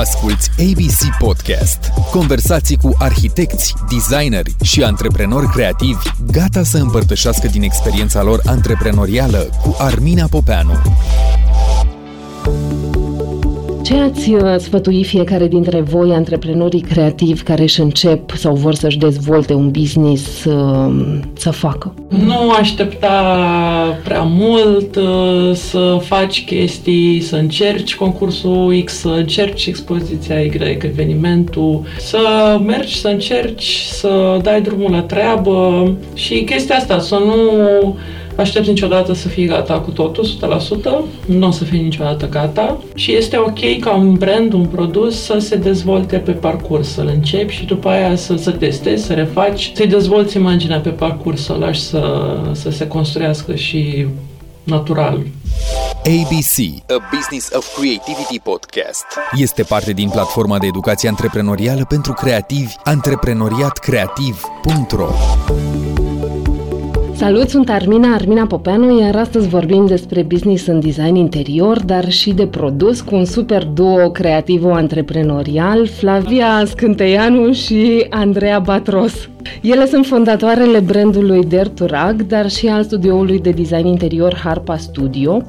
Asculți ABC Podcast. Conversații cu arhitecți, designeri și antreprenori creativi gata să împărtășească din experiența lor antreprenorială cu Armina Popeanu. Ce ați uh, sfătui fiecare dintre voi, antreprenorii creativi care își încep sau vor să-și dezvolte un business uh, să facă? Nu aștepta prea mult uh, să faci chestii, să încerci concursul X, să încerci expoziția Y, evenimentul, să mergi, să încerci, să dai drumul la treabă și chestia asta, să nu aștept niciodată să fii gata cu totul, 100%, nu o să fii niciodată gata. Și este ok ca un brand, un produs să se dezvolte pe parcurs, să-l începi și după aia să, să testezi, să refaci, să-i dezvolți imaginea pe parcurs, să o lași să, să se construiască și natural. ABC, A Business of Creativity Podcast, este parte din platforma de educație antreprenorială pentru creativi antreprenoriatcreativ.ro Salut, sunt Armina, Armina Popeanu, iar astăzi vorbim despre business în design interior, dar și de produs cu un super duo creativo-antreprenorial, Flavia Scânteianu și Andreea Batros. Ele sunt fondatoarele brandului Derturag, dar și al studioului de design interior Harpa Studio.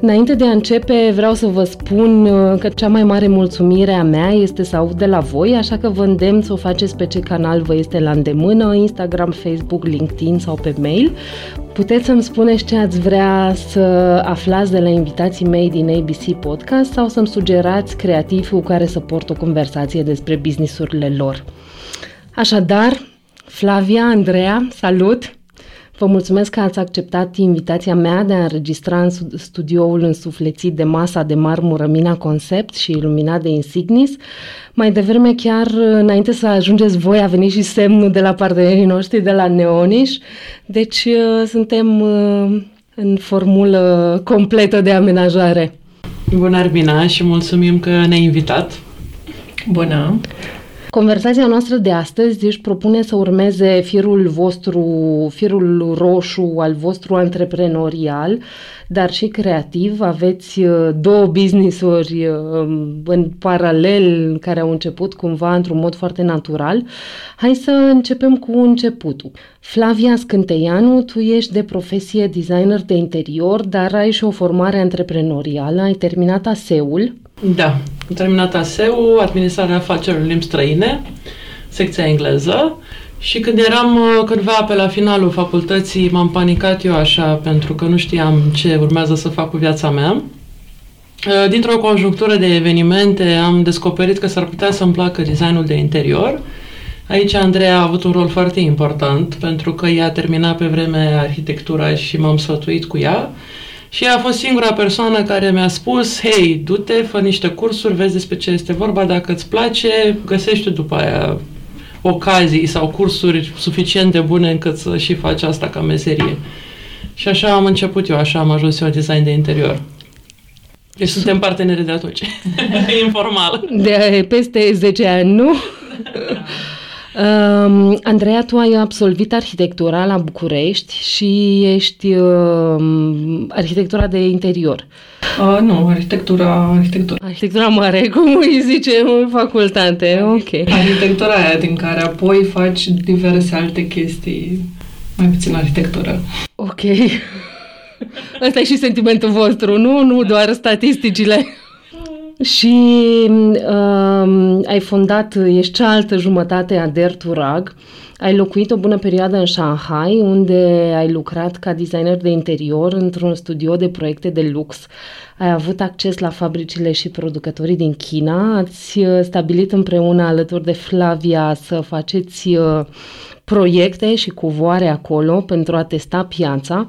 Înainte de a începe, vreau să vă spun uh, că cea mai mare mulțumire a mea este să aud de la voi, așa că vă îndemn să o faceți pe ce canal vă este la îndemână, Instagram, Facebook, LinkedIn sau pe mail. Puteți să-mi spuneți ce ați vrea să aflați de la invitații mei din ABC Podcast sau să-mi sugerați creativi cu care să port o conversație despre businessurile lor. Așadar, Flavia, Andreea, salut! Vă mulțumesc că ați acceptat invitația mea de a înregistra în studioul însuflețit de masa de marmură Mina Concept și iluminat de Insignis. Mai devreme, chiar înainte să ajungeți voi, a venit și semnul de la partenerii noștri de la Neoniș. Deci uh, suntem uh, în formulă completă de amenajare. Bună, Arbina, și mulțumim că ne-ai invitat. Bună! Conversația noastră de astăzi își propune să urmeze firul vostru, firul roșu al vostru antreprenorial, dar și creativ. Aveți uh, două business-uri uh, în paralel care au început cumva într-un mod foarte natural. Hai să începem cu începutul. Flavia Scânteianu, tu ești de profesie designer de interior, dar ai și o formare antreprenorială. Ai terminat ASEUL. Da, am terminat ASEU, Administrarea Afacerilor Limbi Străine, secția engleză. Și când eram uh, cândva pe la finalul facultății, m-am panicat eu așa, pentru că nu știam ce urmează să fac cu viața mea. Uh, dintr-o conjunctură de evenimente am descoperit că s-ar putea să-mi placă designul de interior. Aici Andreea a avut un rol foarte important, pentru că ea a terminat pe vreme arhitectura și m-am sfătuit cu ea. Și ea a fost singura persoană care mi-a spus, hei, du-te, fă niște cursuri, vezi despre ce este vorba, dacă îți place, găsește după aia ocazii sau cursuri suficient de bune încât să și faci asta ca meserie. Și așa am început eu, așa am ajuns eu în design de interior. Deci suntem parteneri de atunci, informal. De peste 10 ani, nu? Um, Andreea, tu ai absolvit arhitectura la București și ești uh, arhitectura de interior. Uh, nu, arhitectura, arhitectura. Arhitectura mare, cum îi zice în facultate, ok. Arhitectura aia din care apoi faci diverse alte chestii, mai puțin arhitectură. Ok. Ăsta e și sentimentul vostru, nu? Nu doar statisticile. Și uh, ai fondat, ești cealaltă jumătate a Derturag, ai locuit o bună perioadă în Shanghai, unde ai lucrat ca designer de interior într-un studio de proiecte de lux. Ai avut acces la fabricile și producătorii din China, ați uh, stabilit împreună alături de Flavia să faceți uh, proiecte și cuvoare acolo pentru a testa piața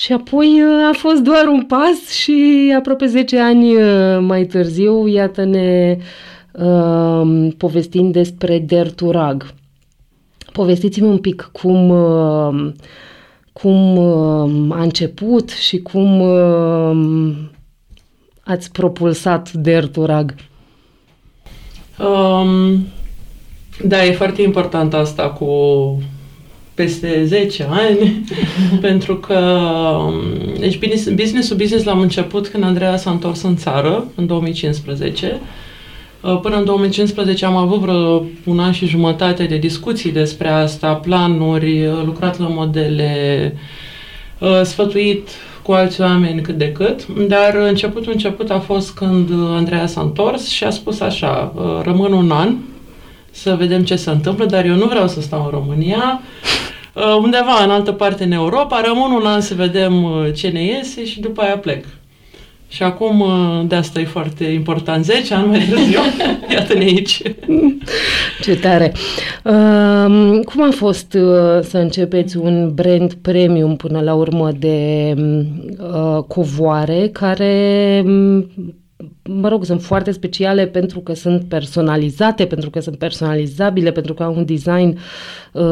și apoi uh, a fost doar un pas și aproape 10 ani uh, mai târziu, iată-ne uh, povestind despre Derturag. Povestiți-mi un pic cum, uh, cum uh, a început și cum uh, ați propulsat Derturag. Um, da, e foarte important asta cu peste 10 ani, pentru că um, deci business, business-ul business l-am început când Andreea s-a întors în țară, în 2015, Uh, până în 2015 am avut vreo un an și jumătate de discuții despre asta, planuri, uh, lucrat la modele, uh, sfătuit cu alți oameni cât de cât, dar începutul început a fost când Andreea s-a întors și a spus așa, rămân un an să vedem ce se întâmplă, dar eu nu vreau să stau în România, undeva în altă parte în Europa, rămân un an să vedem ce ne iese și după aia plec. Și acum, uh, de asta e foarte important, 10 ani mai târziu, iată-ne aici. Ce tare! Uh, cum a fost uh, să începeți un brand premium până la urmă de uh, covoare care mă rog, sunt foarte speciale pentru că sunt personalizate, pentru că sunt personalizabile, pentru că au un design uh,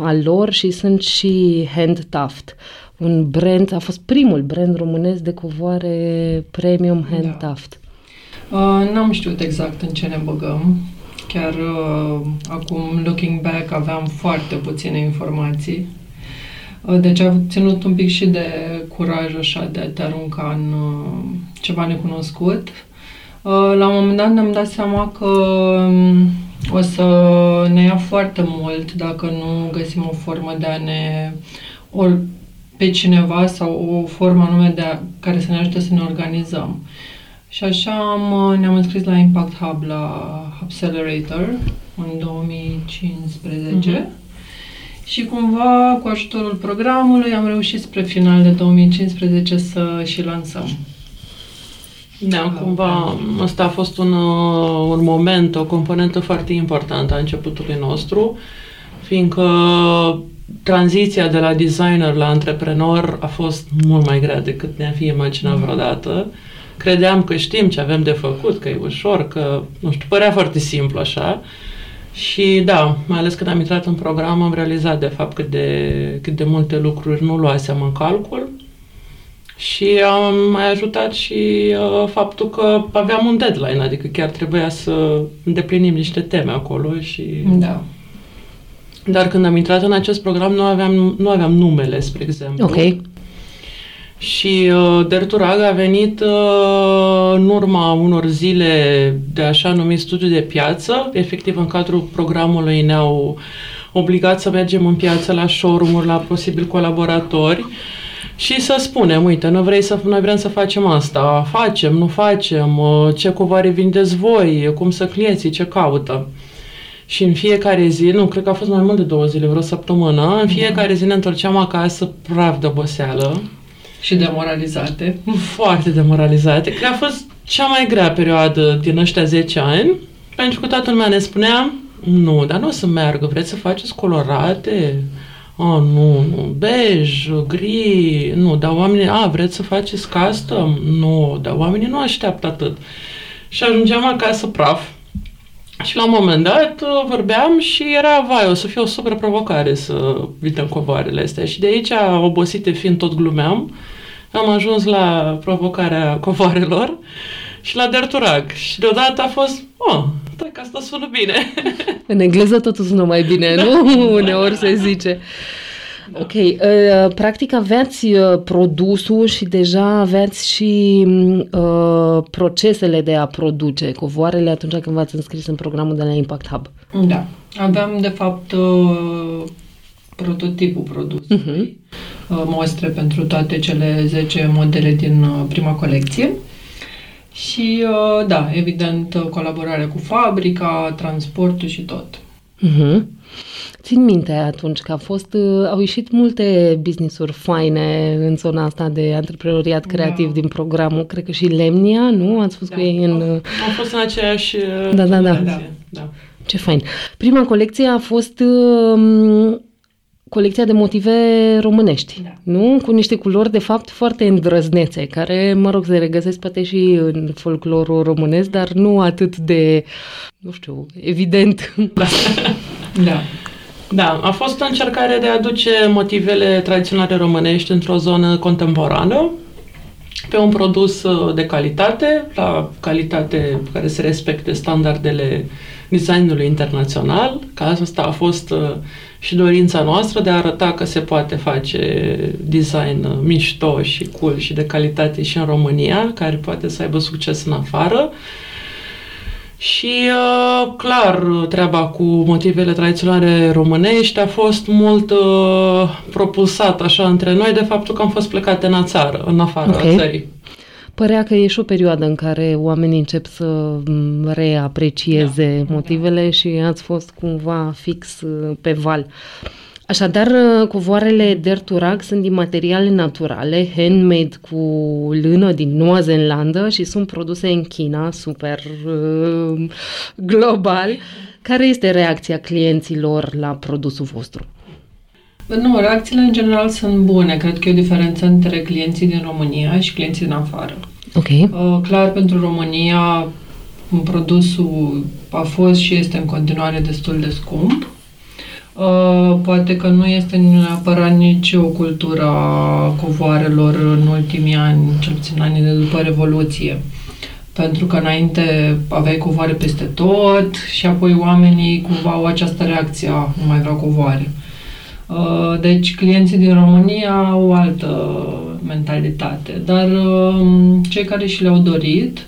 al lor și sunt și hand-tuffed un brand, a fost primul brand românesc de covoare premium hand da. taft. Uh, n-am știut exact în ce ne băgăm. Chiar uh, acum, looking back, aveam foarte puține informații. Uh, deci am ținut un pic și de curaj așa de a te arunca în uh, ceva necunoscut. Uh, la un moment dat ne-am dat seama că um, o să ne ia foarte mult dacă nu găsim o formă de a ne ori pe cineva sau o formă anume de a, care să ne ajute să ne organizăm. Și așa am, ne-am înscris la Impact Hub, la Accelerator, în 2015. Mm-hmm. Și cumva, cu ajutorul programului, am reușit spre final de 2015 să și lansăm. Da, cumva ăsta a fost un, uh, un moment, o componentă foarte importantă a începutului nostru, fiindcă tranziția de la designer la antreprenor a fost mult mai grea decât ne-am fi imaginat mm. vreodată. Credeam că știm ce avem de făcut, că e ușor, că, nu știu, părea foarte simplu așa. Și da, mai ales când am intrat în program, am realizat de fapt cât de, cât de multe lucruri nu luasem în calcul. Și am mai ajutat și uh, faptul că aveam un deadline, adică chiar trebuia să îndeplinim niște teme acolo și... Da. Dar când am intrat în acest program, nu aveam, nu aveam numele, spre exemplu. Ok. Și uh, Derturag a venit uh, în urma unor zile de așa numit studiu de piață. Efectiv, în cadrul programului ne-au obligat să mergem în piață la showroom-uri, la posibil colaboratori și să spunem, uite, noi, vrei să, noi vrem să facem asta, facem, nu facem, uh, ce cuvare vindeți voi, cum să clienții, ce caută. Și în fiecare zi, nu, cred că a fost mai mult de două zile, vreo săptămână, în fiecare zi ne întorceam acasă praf de oboseală. Și demoralizate. Foarte demoralizate. Cred că a fost cea mai grea perioadă din ăștia 10 ani, pentru că toată lumea ne spunea, nu, dar nu o să meargă, vreți să faceți colorate? Oh, nu, nu, bej, gri, nu, dar oamenii, a, vreți să faceți custom? Nu, dar oamenii nu așteaptă atât. Și ajungeam acasă praf, și la un moment dat uh, vorbeam și era, vai, o să fie o super provocare să vindem covoarele astea. Și de aici, obosite fiind, tot glumeam, am ajuns la provocarea covoarelor și la derturag. Și deodată a fost, oh, da, că asta sună bine. În engleză totul sună mai bine, da. nu? Uneori se zice. Da. Ok, uh, practic aveați uh, produsul și deja aveați și uh, procesele de a produce covoarele atunci când v-ați înscris în programul de la Impact Hub. Da, aveam de fapt uh, prototipul produsului, uh-huh. uh, mostre pentru toate cele 10 modele din uh, prima colecție. Și, uh, da, evident, uh, colaborarea cu fabrica, transportul și tot. Uh-huh. Țin minte atunci că a fost, uh, au ieșit multe business-uri faine în zona asta de antreprenoriat da. creativ da. din programul. Cred că și Lemnia, nu? Ați fost da. cu ei în... Au, au fost în aceeași... Uh, da, da, da, da. da. Ce fain. Prima colecție a fost uh, colecția de motive românești, da. nu? Cu niște culori, de fapt, foarte îndrăznețe, care, mă rog, se regăsesc poate și în folclorul românesc, dar nu atât de, nu știu, evident. Da. da. Da, a fost o încercare de a aduce motivele tradiționale românești într-o zonă contemporană, pe un produs uh, de calitate, la calitate care se respecte standardele designului internațional. Ca asta a fost uh, și dorința noastră de a arăta că se poate face design uh, mișto și cool și de calitate și în România, care poate să aibă succes în afară. Și uh, clar, treaba cu motivele tradiționale românești a fost mult uh, propulsat așa între noi de faptul că am fost plecate în țară, în afara okay. țării. Părea că e și o perioadă în care oamenii încep să reaprecieze da, motivele da. și ați fost cumva fix uh, pe val. Așadar, uh, covoarele Derturag sunt din materiale naturale, handmade cu lână din Noua Zeelandă și sunt produse în China, super uh, global. Care este reacția clienților la produsul vostru? Nu, reacțiile în general sunt bune. Cred că e o diferență între clienții din România și clienții din afară. Ok. Uh, clar, pentru România, produsul a fost și este în continuare destul de scump. Uh, poate că nu este neapărat nici o cultură a covoarelor în ultimii ani, cel puțin anii de după Revoluție. Pentru că înainte aveai covoare peste tot și apoi oamenii cumva au această reacție, a, nu mai vreau covoare. Uh, deci clienții din România au o altă mentalitate, dar um, cei care și le-au dorit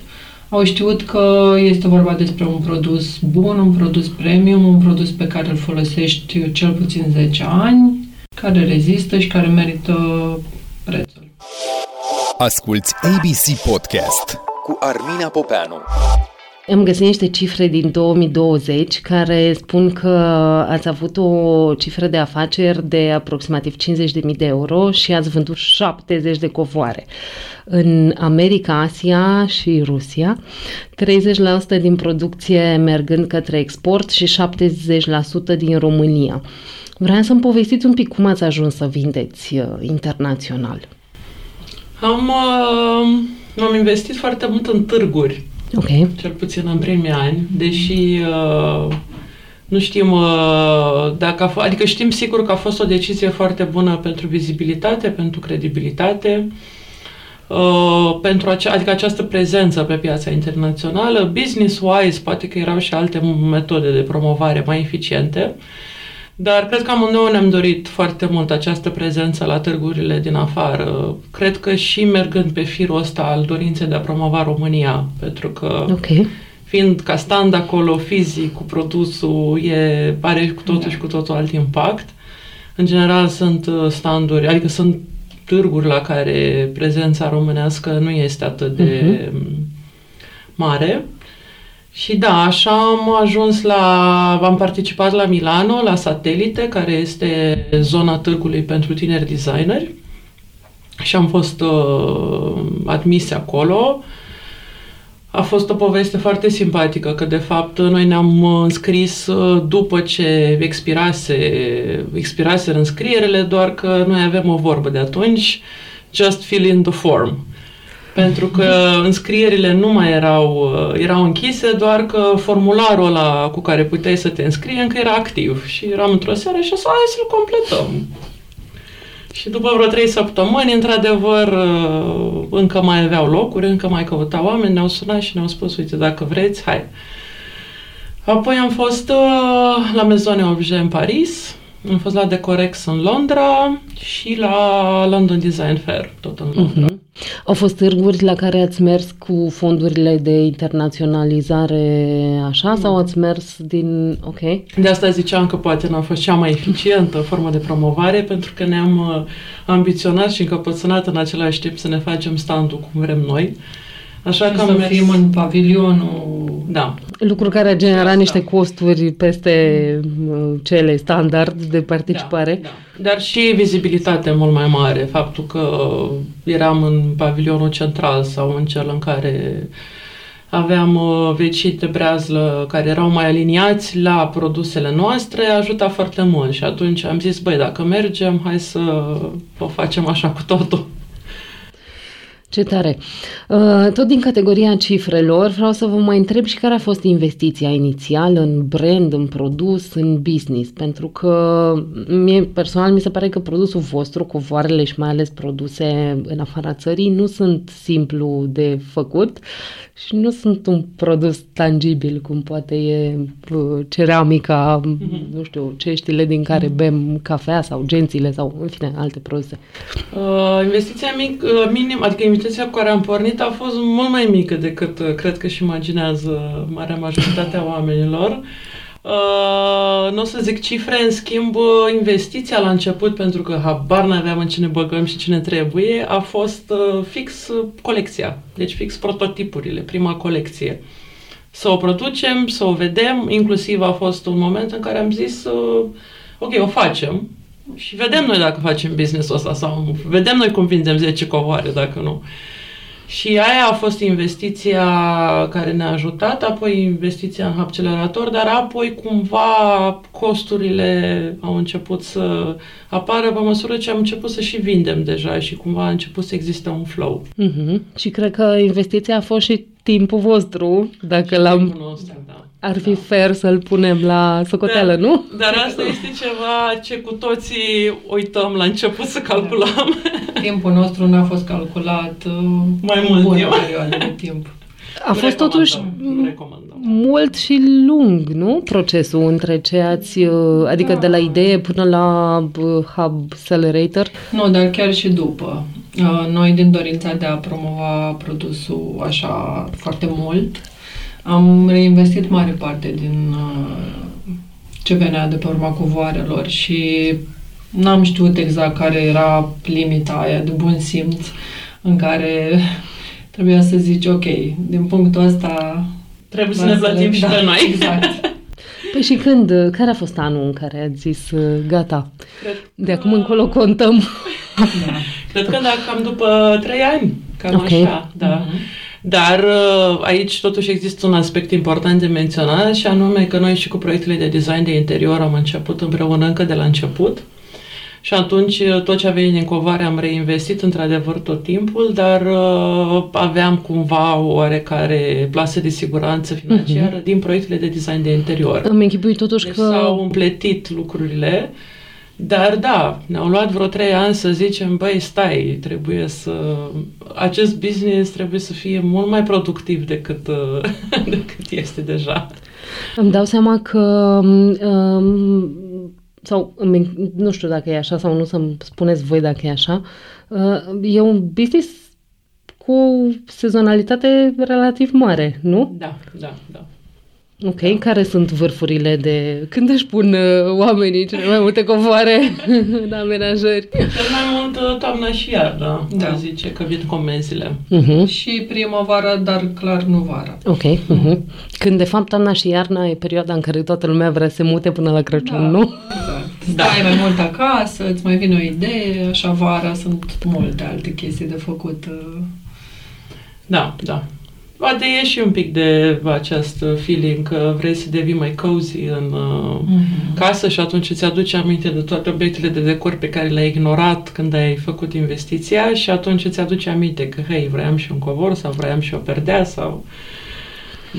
au știut că este vorba despre un produs bun, un produs premium, un produs pe care îl folosești cel puțin 10 ani, care rezistă și care merită prețul. Asculți ABC Podcast cu Armina Popeanu. Am găsit niște cifre din 2020 care spun că ați avut o cifră de afaceri de aproximativ 50.000 de euro și ați vândut 70 de covoare. În America, Asia și Rusia, 30% din producție mergând către export și 70% din România. Vreau să-mi povestiți un pic cum ați ajuns să vindeți uh, internațional. Am, uh, am investit foarte mult în târguri Ok. Cel puțin în primii ani, deși uh, nu știm uh, dacă a f- adică știm sigur că a fost o decizie foarte bună pentru vizibilitate, pentru credibilitate, uh, pentru ace- adică această prezență pe piața internațională. Business-wise, poate că erau și alte metode de promovare mai eficiente, uh, dar cred că amândouă ne-am dorit foarte mult această prezență la târgurile din afară. Cred că și mergând pe firul ăsta al dorinței de a promova România, pentru că okay. fiind ca stand acolo fizic cu produsul, e, are cu totul da. și cu totul alt impact. În general sunt uh, standuri, adică sunt târguri la care prezența românească nu este atât de uh-huh. mare. Și da, așa am ajuns la... am participat la Milano, la Satelite, care este zona târgului pentru tineri designeri. Și am fost uh, admise acolo. A fost o poveste foarte simpatică, că de fapt noi ne-am înscris uh, după ce expirase, expirase înscrierele, doar că noi avem o vorbă de atunci, just fill in the form pentru că înscrierile nu mai erau, uh, erau închise, doar că formularul ăla cu care puteai să te înscrii încă era activ. Și eram într-o seară și să hai să-l completăm. Și după vreo trei săptămâni, într-adevăr, uh, încă mai aveau locuri, încă mai căutau oameni, ne-au sunat și ne-au spus, uite, dacă vreți, hai. Apoi am fost uh, la Maison Objet în Paris, am fost la Decorex în Londra și la London Design Fair, tot în Londra. Uh-huh. Au fost târguri la care ați mers cu fondurile de internaționalizare așa sau ați mers din... ok? De asta ziceam că poate n-a fost cea mai eficientă formă de promovare pentru că ne-am uh, ambiționat și încăpățânat în același timp să ne facem standul cum vrem noi. Așa și că să mers... fim în pavilionul... Da. Lucru care a generat niște costuri peste uh, cele standard de participare. Da, da. Dar și vizibilitate mult mai mare. Faptul că eram în pavilionul central sau în cel în care aveam uh, vecini de breazlă care erau mai aliniați la produsele noastre, ajuta foarte mult. Și atunci am zis, băi, dacă mergem, hai să o facem așa cu totul. Ce tare! Uh, tot din categoria cifrelor, vreau să vă mai întreb și care a fost investiția inițială în brand, în produs, în business, pentru că mie personal mi se pare că produsul vostru, covoarele și mai ales produse în afara țării, nu sunt simplu de făcut și nu sunt un produs tangibil, cum poate e uh, ceramica, mm-hmm. nu știu, ceștile din care mhm. bem cafea sau gențile sau, în fine, alte produse. Uh, investiția mic, uh, minim, adică comunitățile cu care am pornit a fost mult mai mică decât uh, cred că și imaginează marea majoritatea oamenilor. Uh, nu o să zic cifre, în schimb, uh, investiția la început, pentru că habar n-aveam în ce ne băgăm și ce ne trebuie, a fost uh, fix uh, colecția. Deci fix prototipurile, prima colecție. Să o producem, să o vedem, inclusiv a fost un moment în care am zis, uh, ok, o facem, și vedem noi dacă facem business-ul ăsta sau nu. Vedem noi cum vindem 10 covoare, dacă nu. Și aia a fost investiția care ne-a ajutat, apoi investiția în accelerator, dar apoi cumva costurile au început să apară pe măsură ce am început să și vindem deja și cumva a început să existe un flow. Mhm. Și cred că investiția a fost și timpul vostru, dacă l-am... Timpul nostru, da. Ar fi Da. fair să-l punem la socoteală, Da. nu? Dar asta este ceva ce cu toții uităm la început să calculăm. Timpul nostru n-a fost calculat uh, Mai în mult bună timp. perioadă de timp. A fost totuși Nu recomandăm. mult și lung, nu? Procesul între ce ați, uh, adică de la idee până la uh, Hub Accelerator. Nu, dar chiar și după. Uh, Noi, din dorința de a promova produsul așa foarte mult, am reinvestit mare parte din uh, ce venea de pe urma covoarelor și n-am știut exact care era limita aia de bun simț în care trebuia să zici, ok, din punctul ăsta... Trebuie să ne plătim și da, pe noi. Exact. Păi și când, uh, care a fost anul în care ați zis uh, gata, Cred, de acum încolo contăm? Da. cred că da, cam după trei ani, cam Ok. așa, da. Mhm. Dar uh, aici totuși există un aspect important de menționat și anume că noi și cu proiectele de design de interior am început împreună încă de la început și atunci uh, tot ce a venit din covare am reinvestit într-adevăr tot timpul, dar uh, aveam cumva o oarecare plasă de siguranță financiară Mhm. din proiectele de design de interior. Îmi închipui totuși Deci că... s-au împletit lucrurile, dar da, ne-au luat vreo trei ani să zicem, băi, stai, trebuie să... Acest business trebuie să fie mult mai productiv decât, uh, decât este deja. Îmi dau seama că, um, sau îmi- nu știu dacă e așa sau nu, să-mi spuneți voi dacă e așa, uh, e un business cu sezonalitate relativ mare, nu? Da, da, da. Ok, da. care sunt vârfurile de... Când își pun uh, oamenii cele mai multe covoare în amenajări? Cel mai mult uh, toamna și iarna, da. Da. zice că vin comenzile. Uh-huh. Și primăvara, dar clar nu vara. Ok. Uh-huh. Când de fapt toamna și iarna e perioada în care toată lumea vrea să se mute până la Crăciun, Da. nu? Exact. Da. Stai mai mult acasă, îți mai vine o idee, așa vara sunt multe alte chestii de făcut. uh, Da, da. Poate e și un pic de acest feeling că vrei să devii mai cozy în uh, Mhm. casă și atunci îți aduce aminte de toate obiectele de decor pe care le-ai ignorat când ai făcut investiția și atunci îți aduce aminte că, hei, vreau și un covor sau vreau și o perdea sau...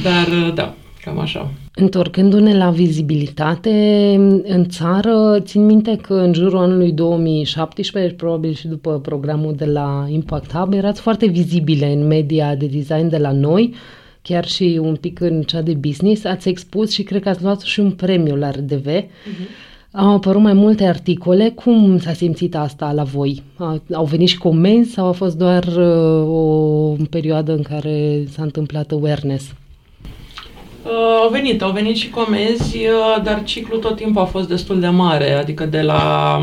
Dar, uh, da, cam așa. Întorcându-ne la vizibilitate în țară, țin minte că în jurul anului 2017, probabil și după programul de la Impact Hub, erați foarte vizibile în media de design de la noi, chiar și un pic în cea de business. Ați expus și cred că ați luat și un premiu la RDV. Au apărut mai multe articole. Cum s-a simțit asta la voi? A- Au venit și comenzi sau a fost doar uh, o perioadă în care s-a întâmplat awareness? Uh, au venit, au venit și comenzi, uh, dar ciclul tot timpul a fost destul de mare, adică de la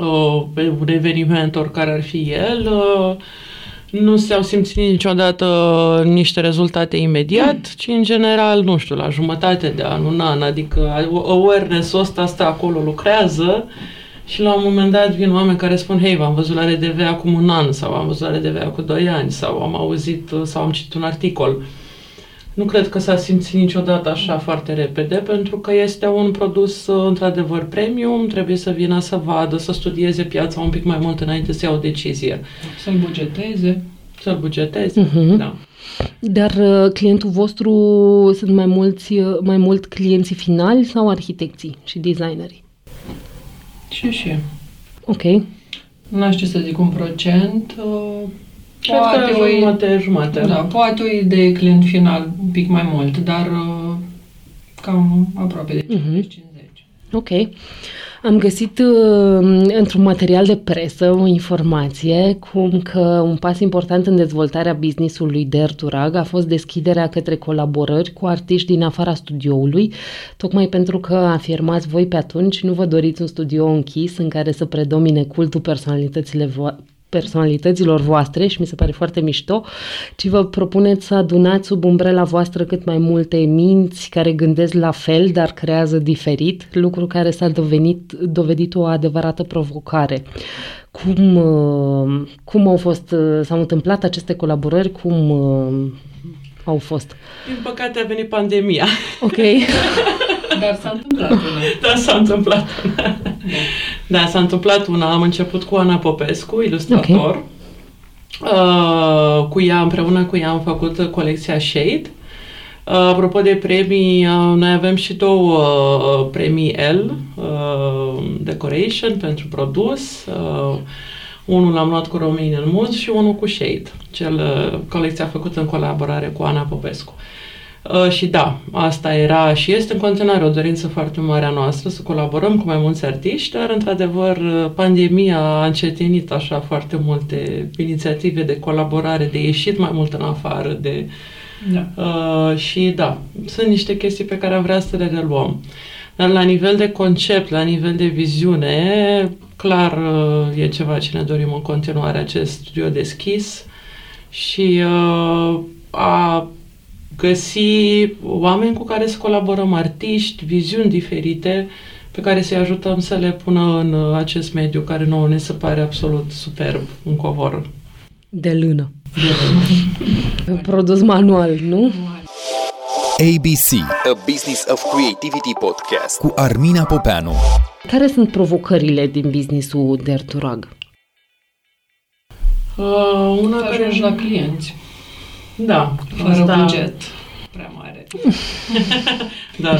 uh, un eveniment, oricare ar fi el, uh, nu s-au simțit niciodată niște rezultate imediat, ci în general, nu știu, la jumătate de an, un an, adică awareness-ul ăsta stă acolo, lucrează și la un moment dat vin oameni care spun, hei, v-am văzut la RDV acum un an sau am văzut la RDV acum doi ani sau am auzit uh, sau am citit un articol. Nu cred că s-a simțit niciodată așa foarte repede, pentru că este un produs uh, într-adevăr premium, trebuie să vină să vadă, să studieze piața un pic mai mult înainte să ia o decizie. Să-l bugeteze. Să-l bugeteze, Mhm. da. Dar uh, clientul vostru sunt mai mulți, uh, mai mult clienții finali sau arhitecții și designeri? Și și. Ok. Nu știu să zic un procent. Uh, Cred Poate că o, jumătate, jumătate. da, poate o idee client final un pic mai mult, dar uh, cam aproape de Mhm. 50-50. Ok. Am găsit uh, într-un material de presă o informație cum că un pas important în dezvoltarea businessului de Erturag a fost deschiderea către colaborări cu artiști din afara studioului, tocmai pentru că afirmați voi pe atunci nu vă doriți un studio închis în care să predomine cultul personalitățile vo- personalităților voastre și mi se pare foarte mișto, ci vă propuneți să adunați sub umbrela voastră cât mai multe minți care gândesc la fel, dar creează diferit, lucru care s-a dovedit, dovedit o adevărată provocare. Cum, uh, cum au fost, uh, s-au întâmplat aceste colaborări, cum uh, au fost? Din păcate a venit pandemia. Ok. Dar s-a întâmplat una. Da, s-a întâmplat una. Da, s-a întâmplat una. Am început cu Ana Popescu, ilustrator. Uh, cu ea, împreună cu ea am făcut colecția Shade. Uh, apropo de premii, uh, noi avem și două uh, premii L, uh, Decoration pentru produs. Uh, unul l-am luat cu Romanian Mood și unul cu Shade, cel uh, colecția făcută în colaborare cu Ana Popescu. Uh, și da, asta era și este în continuare o dorință foarte mare a noastră să colaborăm cu mai mulți artiști, dar într-adevăr uh, pandemia a încetinit așa foarte multe inițiative de colaborare, de ieșit mai mult în afară, de Da. Uh, și da, sunt niște chestii pe care am vrea să le reluăm. Dar la nivel de concept, la nivel de viziune, clar uh, e ceva ce ne dorim în continuare, acest studio deschis și uh, a găsi oameni cu care să colaborăm, artiști, viziuni diferite, pe care să-i ajutăm să le pună în uh, acest mediu care nouă ne se pare absolut superb, un covor. De lână. Produs manual, nu? ABC, A Business of Creativity Podcast cu Armina Popeanu. Care sunt provocările din businessul de Erturag? Uh, una Să care ajungi la clienți, Da, fără asta, buget prea mare. Da,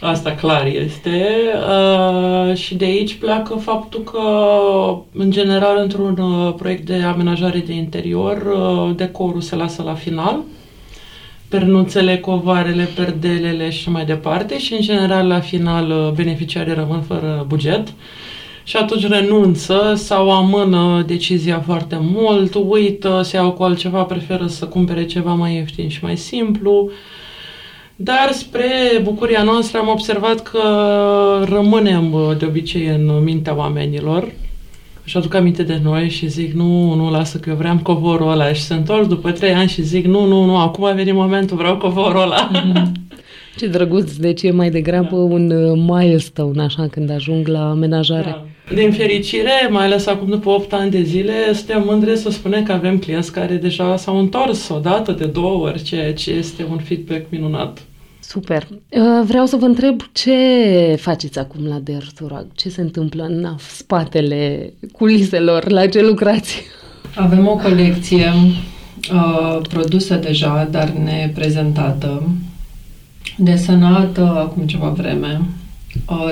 asta clar este. Uh, și de aici pleacă faptul că, în general, într-un uh, proiect de amenajare de interior, uh, decorul se lasă la final. Pernuțele, covarele, perdelele și mai departe și, în general, la final, uh, beneficiarii rămân fără buget. Și atunci renunță sau amână decizia foarte mult, uită, se iau cu altceva, preferă să cumpere ceva mai ieftin și mai simplu. Dar spre bucuria noastră am observat că rămânem uh, de obicei în mintea oamenilor și aduc aminte de noi și zic nu, nu, lasă că eu vreau covorul ăla și se întorc după trei ani și zic nu, nu, nu, acum a venit momentul, vreau covorul ăla. Ce drăguț, deci e mai degrabă un uh, milestone, așa, când ajung la amenajare. Da. Din fericire, mai ales acum după 8 ani de zile, suntem mândre să spunem că avem clienți care deja s-au întors o dată, de două ori, ceea ce este un feedback minunat. Super. Uh, Vreau să vă întreb ce faceți acum la Derturag? Ce se întâmplă în spatele culiselor? La ce lucrați? Avem o colecție uh, produsă deja, dar neprezentată, desenată acum ceva vreme, uh,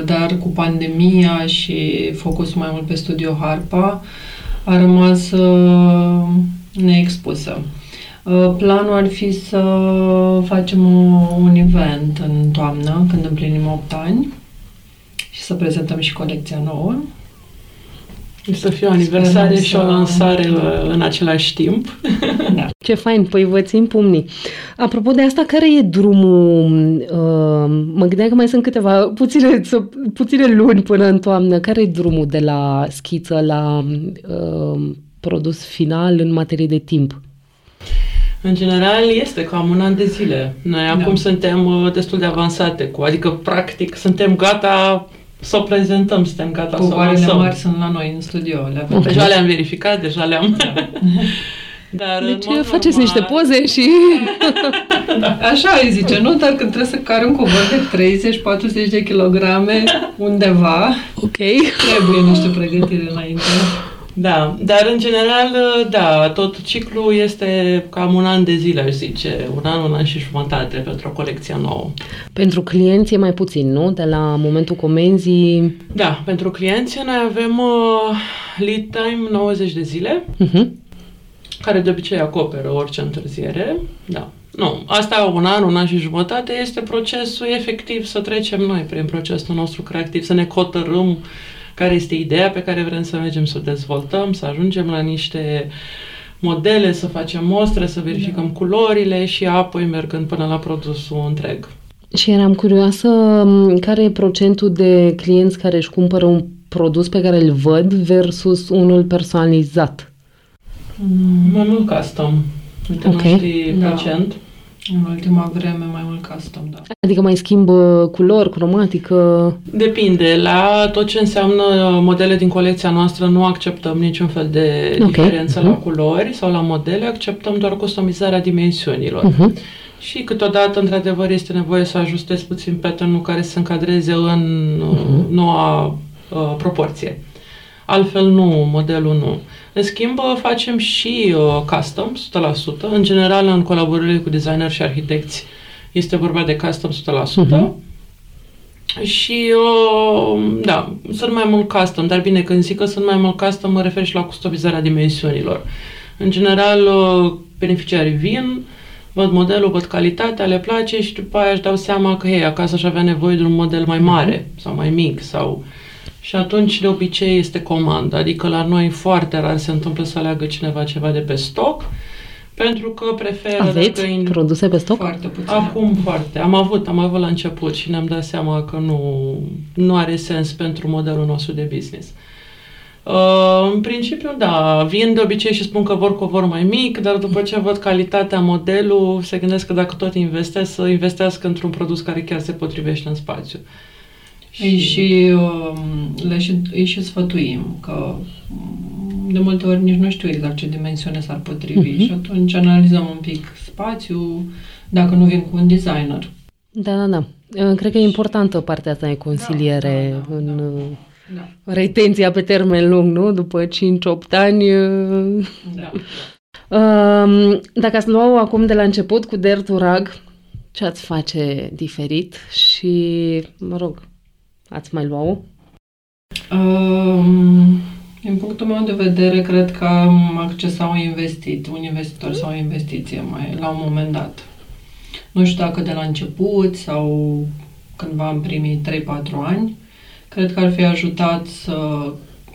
dar cu pandemia și focusul mai mult pe Studio Harpa, a rămas uh, neexpusă. Uh, Planul ar fi să facem o, un event în toamnă, când împlinim 8 ani, și să prezentăm și colecția nouă. Să fie o aniversare Sperăm și o să- lansare uh, în același timp. Da. Ce fain, păi vă țin pumnii. Apropo de asta, care e drumul? Uh, mă gândeam că mai sunt câteva, puține, să- puține luni până în toamnă. Care e drumul de la schiță la uh, produs final în materie de timp? În general este cam un an de zile. Noi acum suntem uh, destul de avansate cu, adică practic suntem gata să o prezentăm, suntem gata să o Covoarele lansăm. mari sunt la noi în studio. Le avem Deja le-am verificat, deja le-am... Dar, în Deci mod faceți normal- niște poze și... Așa îi zice, nu? Dar când trebuie să cari un covor de 30-40 de kilograme undeva, Ok. trebuie niște pregătire înainte. Da, dar în general, da, tot ciclul este cam un an de zile, aș zice, un an, un an și jumătate pentru o colecție nouă. Pentru clienți e mai puțin, nu? De la momentul comenzii... Da, pentru clienți noi avem uh, lead time 90 de zile, Uh-huh. care de obicei acoperă orice întârziere. Da. Nu, asta un an, un an și jumătate este procesul efectiv să trecem noi prin procesul nostru creativ, să ne cotărâm care este ideea pe care vrem să mergem să o dezvoltăm, să ajungem la niște modele, să facem mostre, să verificăm da. culorile și apoi mergând până la produsul întreg. Și eram curioasă care e procentul de clienți care își cumpără un produs pe care îl văd versus unul personalizat. Mm, mai mult custom. Uite, okay. nu știi da. procent. În ultima vreme mai mult custom, da. Adică mai schimbă culori, cromatică? Depinde. La tot ce înseamnă modele din colecția noastră nu acceptăm niciun fel de okay. diferență uh-huh. la culori sau la modele, acceptăm doar customizarea dimensiunilor. Uh-huh. Și câteodată, într-adevăr, este nevoie să ajustezi puțin pattern care să se încadreze în uh-huh. noua uh, proporție. Altfel nu, modelul nu. În schimb, facem și uh, custom, 100%. În general, în colaborările cu designer și arhitecți, este vorba de custom 100%. Uh-huh. Mhm. Și, uh, da, sunt mai mult custom, dar bine, când zic că sunt mai mult custom, mă refer și la customizarea dimensiunilor. În general, uh, beneficiarii vin, văd modelul, văd calitatea, le place și după aia își dau seama că, hei, acasă aș avea nevoie de un model mai mare sau mai mic sau și atunci, de obicei, este comandă. Adică la noi foarte rar se întâmplă să aleagă cineva ceva de pe stoc, pentru că preferă... Aveți in... produse pe stoc? Foarte puțin. Acum foarte. Am avut, am avut la început și ne-am dat seama că nu, nu are sens pentru modelul nostru de business. Uh, în principiu, da, vin de obicei și spun că vor covor mai mic, dar după ce văd calitatea modelul, se gândesc că dacă tot investesc, să investească într-un produs care chiar se potrivește în spațiu. Și, și uh, le și, îi și sfătuim că um, de multe ori nici nu știu exact ce dimensiune s-ar potrivi uh-huh. și atunci analizăm un pic spațiu, dacă nu vin cu un designer. Da, da, da. Uh, cred că e importantă partea asta de consiliere da, da, da, în da. da. retenția pe termen lung, nu? După 5-8 ani. Uh, da. Um, dacă ați lua acum de la început cu Derturag, ce ați face diferit și, mă rog, Ați mai luat-o? Um, din punctul meu de vedere, cred că am accesat un investit, un investitor sau o investiție mai la un moment dat. Nu știu dacă de la început sau cândva în primii 3-4 ani, cred că ar fi ajutat să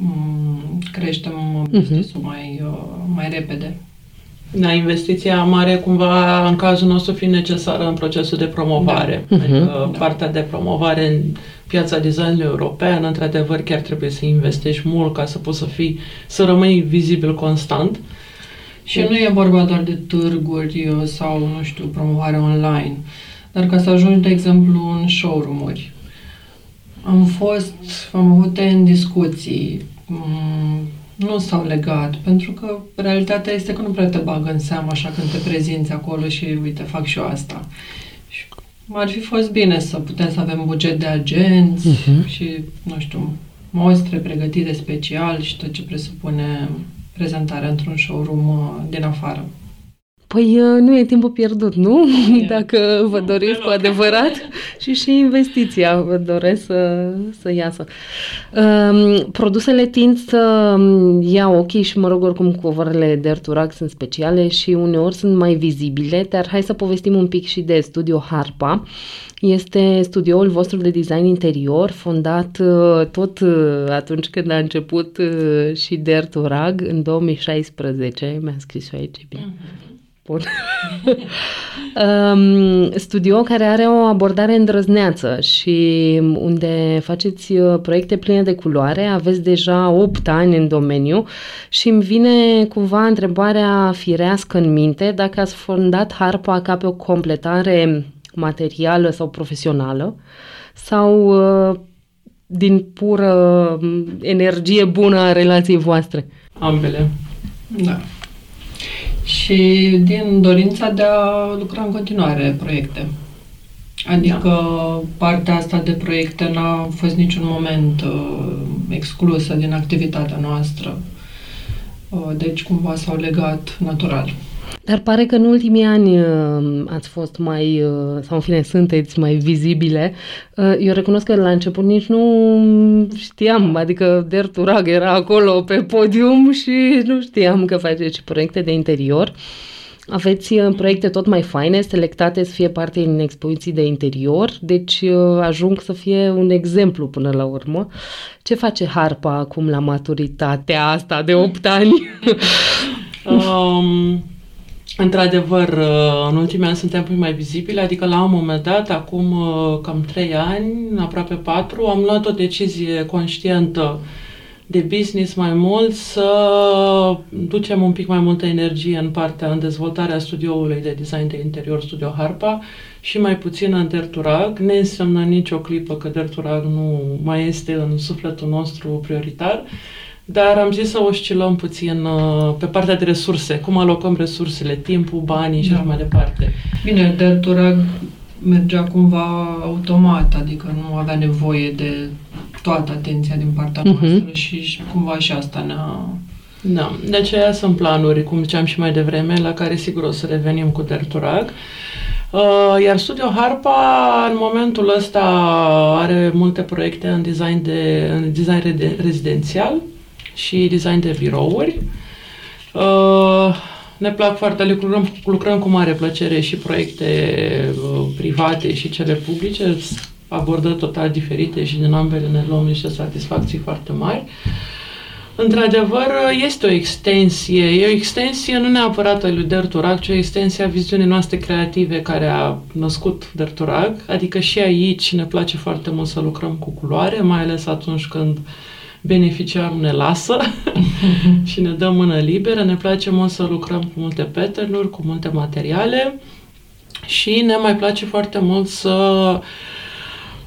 um, creștem mhm. business-ul uh-huh. mai, uh, mai repede. Da, investiția mare cumva în cazul nostru fi necesară în procesul de promovare. Da. Adică uh-huh. partea de promovare în piața designului european, într-adevăr, chiar trebuie să investești mult ca să poți să fii, să rămâi vizibil constant. Și nu e vorba doar de târguri uh, sau, nu știu, promovare online, dar ca să ajungi, de exemplu, în showroom-uri. Am fost, am avut în discuții, mm, nu s-au legat, pentru că realitatea este că nu prea te bagă în seamă așa când te prezinți acolo și uite, fac și eu asta. Și ar fi fost bine să putem să avem buget de agenți uh-huh. și, nu știu, mostre pregătite special și tot ce presupune prezentarea într-un showroom uh, din afară. Păi uh, nu e timpul pierdut, nu? Dacă vă doriți cu adevărat și și investiția vă doresc să, să iasă. Um, produsele tind să um, ia ochii și, mă rog, oricum covoarele de Arturac sunt speciale și uneori sunt mai vizibile, dar hai să povestim un pic și de Studio Harpa. Este studioul vostru de design interior, fondat uh, tot uh, atunci când a început și de Arturag, în 2016, mi-am scris aici, bine. Uh-huh spun. um, studio care are o abordare îndrăzneață și unde faceți uh, proiecte pline de culoare, aveți deja 8 ani în domeniu și îmi vine cumva întrebarea firească în minte dacă ați fondat Harpa ca pe o completare materială sau profesională sau uh, din pură um, energie bună a relației voastre? Ambele. Da și din dorința de a lucra în continuare proiecte. Adică da. partea asta de proiecte n-a fost niciun moment uh, exclusă din activitatea noastră. Uh, deci cumva s-au legat natural. Dar pare că în ultimii ani uh, ați fost mai, uh, sau în fine sunteți mai vizibile. Uh, eu recunosc că la început nici nu știam, adică Der Turag era acolo pe podium și nu știam că faceți proiecte de interior. Aveți uh, proiecte tot mai faine, selectate să fie parte din expoziții de interior, deci uh, ajung să fie un exemplu până la urmă. Ce face Harpa acum la maturitatea asta de 8 ani? um, Într-adevăr, uh, în ultimii ani suntem puțin mai vizibili, adică la un moment dat, acum cam 3 ani, aproape 4, am luat o decizie conștientă de business mai mult, să ducem un pic mai multă energie în partea, în dezvoltarea studioului de design de interior, Studio Harpa, și mai puțin în Derturag. Ne înseamnă nicio clipă că Derturag nu mai este în sufletul nostru prioritar, dar am zis să oscilăm puțin uh, pe partea de resurse, cum alocăm resursele, timpul, banii și da. așa mai departe. Bine, Derturag mergea cumva automat, adică nu avea nevoie de toată atenția din partea uh-huh. noastră și cumva și asta ne-a... Da, de aceea sunt planuri, cum ziceam și mai devreme, la care sigur o să revenim cu Derturag. Uh, iar Studio Harpa, în momentul ăsta, are multe proiecte în design, de, în design de rezidențial și design de birouri. Uh, ne plac foarte, lucrăm, lucrăm cu mare plăcere și proiecte uh, private și cele publice, abordări total diferite și din ambele ne luăm niște satisfacții foarte mari. Într-adevăr, este o extensie, e o extensie nu neapărat a lui Derturag, ci o extensie a viziunii noastre creative care a născut Derturag, adică și aici ne place foarte mult să lucrăm cu culoare, mai ales atunci când beneficiarul ne lasă și ne dă mână liberă. Ne place mult să lucrăm cu multe pattern cu multe materiale și ne mai place foarte mult să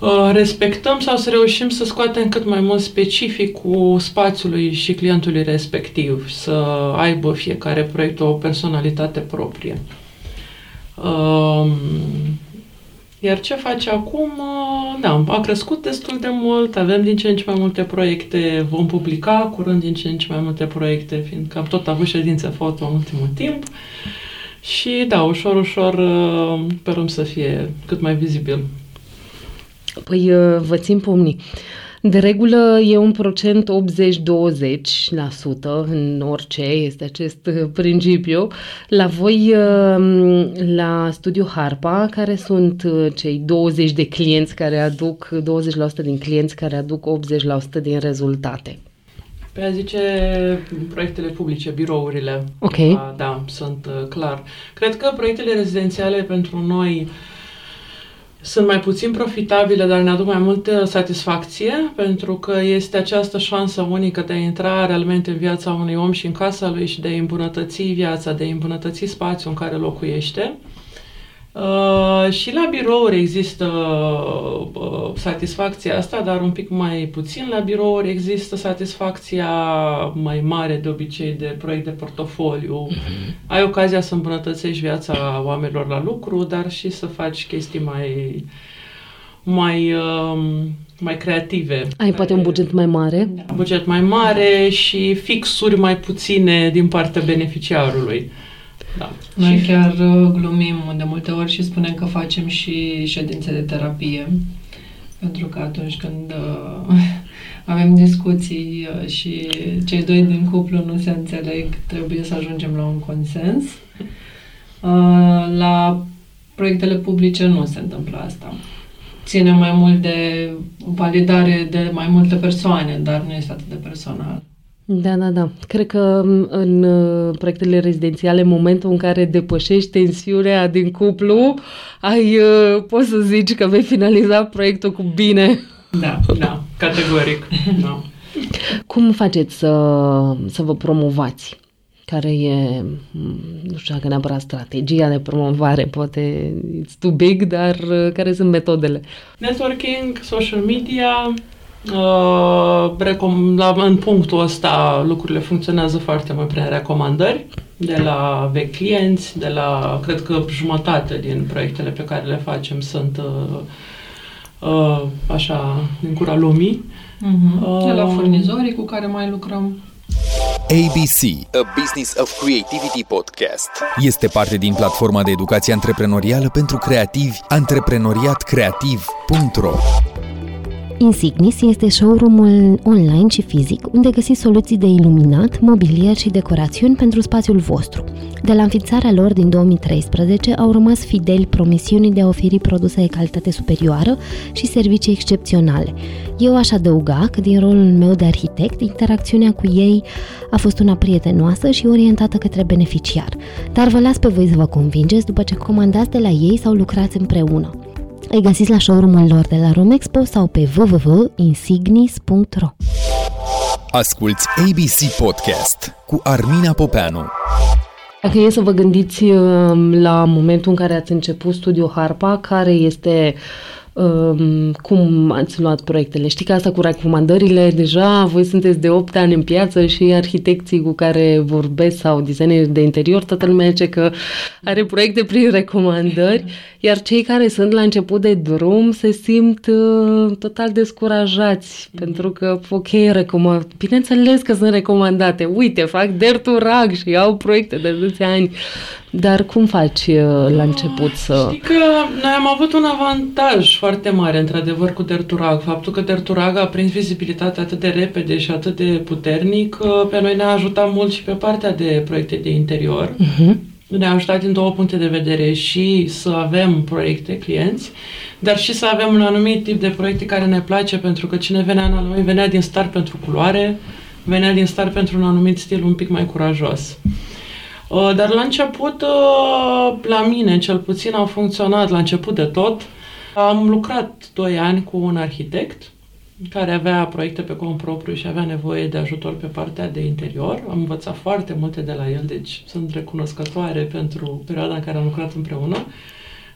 Uh, respectăm sau să reușim să scoatem cât mai mult specific cu spațiului și clientului respectiv, să aibă fiecare proiect o personalitate proprie. Um, iar ce face acum? Uh, da, a crescut destul de mult, avem din ce în ce mai multe proiecte, vom publica curând din ce în ce mai multe proiecte, fiindcă am tot avut ședințe foto în ultimul timp. Și da, ușor, ușor uh, sperăm să fie cât mai vizibil Păi uh, vă țin pomni. De regulă e un procent 80-20% în orice este acest uh, principiu. La voi, uh, la Studio Harpa, care sunt cei 20 de clienți care aduc, 20% din clienți care aduc 80% din rezultate? Pe a zice proiectele publice, birourile. Ok. Da, sunt clar. Cred că proiectele rezidențiale pentru noi uh, sunt mai puțin profitabile, dar ne aduc mai multă satisfacție, pentru că este această șansă unică de a intra realmente în viața unui om și în casa lui și de a îmbunătăți viața, de a îmbunătăți spațiul în care locuiește. Uh, și la birouri există uh, satisfacția asta, dar un pic mai puțin. La birouri există satisfacția mai mare de obicei de proiect de portofoliu. Uh-huh. Ai ocazia să îmbunătățești viața oamenilor la lucru, dar și să faci chestii mai mai, uh, mai creative. Ai poate un buget mai mare? Buget mai mare și fixuri mai puține din partea beneficiarului. Da. Noi și... chiar uh, glumim de multe ori și spunem că facem și ședințe de terapie, pentru că atunci când uh, avem discuții uh, și cei doi din cuplu nu se înțeleg, trebuie să ajungem la un consens. Uh, la proiectele publice nu se întâmplă asta. Ține mai mult de validare de mai multe persoane, dar nu este atât de personal. Da, da, da. Cred că în uh, proiectele rezidențiale, în momentul în care depășești tensiunea din cuplu, ai, uh, poți să zici că vei finaliza proiectul cu bine. Da, da, categoric. Da. Cum faceți să, să vă promovați? Care e, nu știu dacă neapărat strategia de promovare, poate it's too big, dar uh, care sunt metodele? Networking, social media, Uh, recom- la, în punctul ăsta lucrurile funcționează foarte mult prin recomandări de la vechi clienți, de la, cred că jumătate din proiectele pe care le facem sunt uh, uh, așa, din cura lumii. Uh-huh. Uh, de la furnizorii cu care mai lucrăm. ABC, A Business of Creativity Podcast, este parte din platforma de educație antreprenorială pentru creativi antreprenoriatcreativ.ro Insignis este showroom-ul online și fizic, unde găsiți soluții de iluminat, mobilier și decorațiuni pentru spațiul vostru. De la înființarea lor din 2013 au rămas fideli promisiunii de a oferi produse de calitate superioară și servicii excepționale. Eu aș adăuga că din rolul meu de arhitect, interacțiunea cu ei a fost una prietenoasă și orientată către beneficiar. Dar vă las pe voi să vă convingeți după ce comandați de la ei sau lucrați împreună. Îi găsiți la showroom-ul lor de la Romexpo sau pe www.insignis.ro Asculți ABC Podcast cu Armina Popeanu. Dacă e să vă gândiți uh, la momentul în care ați început studiul Harpa, care este um, cum ați luat proiectele? Știi că asta cu recomandările, deja voi sunteți de 8 ani în piață și arhitecții cu care vorbesc sau designeri de interior, toată lumea zice că are proiecte prin recomandări, iar cei care sunt la început de drum se simt uh, total descurajați, mm-hmm. pentru că, ok, recomand, bineînțeles că sunt recomandate, uite, fac derturag și au proiecte de 10 ani, dar cum faci uh, la început să... Știi că noi am avut un avantaj foarte mare, într-adevăr, cu Derturag. Faptul că Derturag a prins vizibilitate atât de repede și atât de puternic, uh, pe noi ne-a ajutat mult și pe partea de proiecte de interior. Uh-huh. Ne-a ajutat din două puncte de vedere și să avem proiecte, clienți, dar și să avem un anumit tip de proiecte care ne place, pentru că cine venea la noi venea din start pentru culoare, venea din start pentru un anumit stil un pic mai curajos. Uh, dar la început, uh, la mine cel puțin, au funcționat la început de tot. Am lucrat 2 ani cu un arhitect care avea proiecte pe cont propriu și avea nevoie de ajutor pe partea de interior. Am învățat foarte multe de la el, deci sunt recunoscătoare pentru perioada în care am lucrat împreună.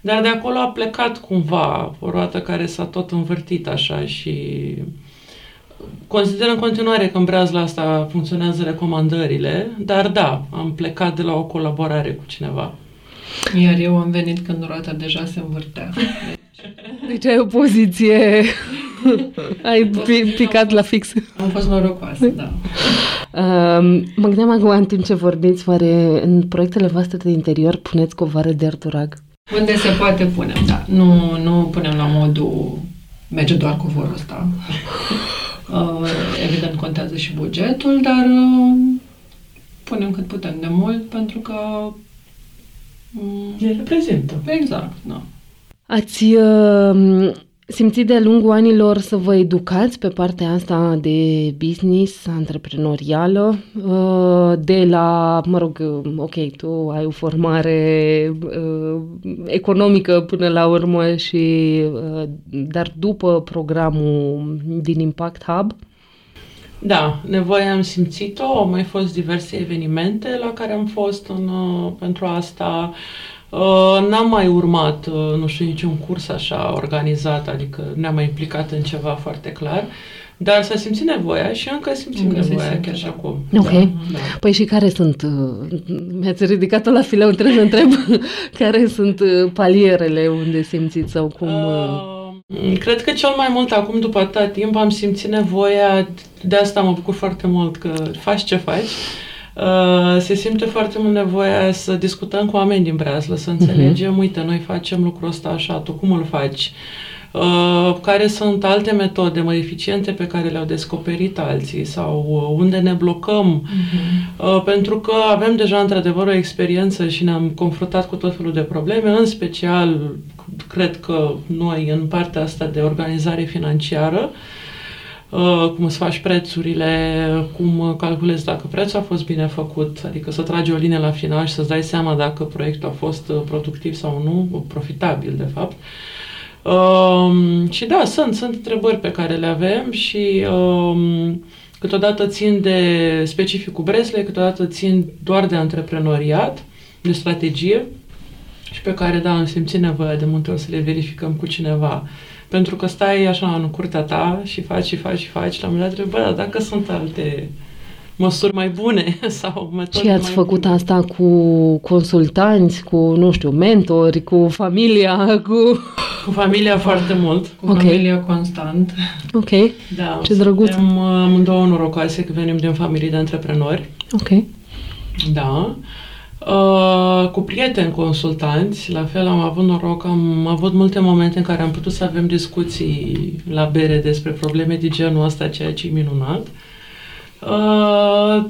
Dar de acolo a plecat cumva o roată care s-a tot învârtit așa și consider în continuare că în la asta funcționează recomandările, dar da, am plecat de la o colaborare cu cineva. Iar eu am venit când roata deja se învârtea. Deci ai o poziție... ai picat la fix. Am fost norocoasă, da. Uh, mă gândeam acum în timp ce vorbiți, oare în proiectele voastre de interior puneți covoare de arturag? Unde se poate punem, da. Nu, nu punem la modul merge doar covorul ăsta. Uh, evident contează și bugetul, dar uh, punem cât putem de mult pentru că um, ne reprezintă. Exact, da. Ați uh, simțit de-a lungul anilor să vă educați pe partea asta de business antreprenorială, uh, de la, mă rog, ok, tu ai o formare uh, economică până la urmă și, uh, dar după programul din Impact Hub? Da, nevoia am simțit-o, au mai fost diverse evenimente la care am fost în, pentru asta. Uh, n-am mai urmat, uh, nu știu, niciun curs așa organizat, adică ne-am mai implicat în ceva foarte clar. Dar s-a simțit nevoia și încă simțim încă nevoia chiar și acum. Ok. Da, da. Păi și care sunt, uh, mi-ați ridicat-o la fileu, trebuie să întreb, care sunt palierele unde simțiți sau cum... Uh, cred că cel mai mult acum, după atâta timp, am simțit nevoia, de asta mă bucur foarte mult că faci ce faci, Uh, se simte foarte mult nevoia să discutăm cu oameni din Breaslă, să înțelegem, uh-huh. uite, noi facem lucrul ăsta așa, tu cum îl faci? Uh, care sunt alte metode mai eficiente pe care le-au descoperit alții sau uh, unde ne blocăm, uh-huh. uh, pentru că avem deja într-adevăr o experiență și ne-am confruntat cu tot felul de probleme, în special, cred că noi, în partea asta de organizare financiară, uh, Uh, cum îți faci prețurile, cum calculezi dacă prețul a fost bine făcut, adică să tragi o linie la final și să-ți dai seama dacă proiectul a fost uh, productiv sau nu, profitabil de fapt. Um, și da, sunt, sunt întrebări pe care le avem și um, câteodată țin de specificul Bresle, câteodată țin doar de antreprenoriat, de strategie și pe care, da, am simțit nevoia de multe ori să le verificăm cu cineva pentru că stai așa în curtea ta și faci și faci și faci, la un moment dat trebuie, bă, dacă sunt alte măsuri mai bune sau metode Și ați mai făcut bune. asta cu consultanți, cu, nu știu, mentori, cu familia, cu... Cu familia foarte mult. Cu okay. familia constant. Ok, Da, ce drăguț. Suntem uh, amândouă norocoase că venim din familii de antreprenori. Ok. Da. Uh, cu prieteni consultanți, la fel am avut noroc, am avut multe momente în care am putut să avem discuții la bere despre probleme de genul ăsta, ceea ce e minunat. Uh,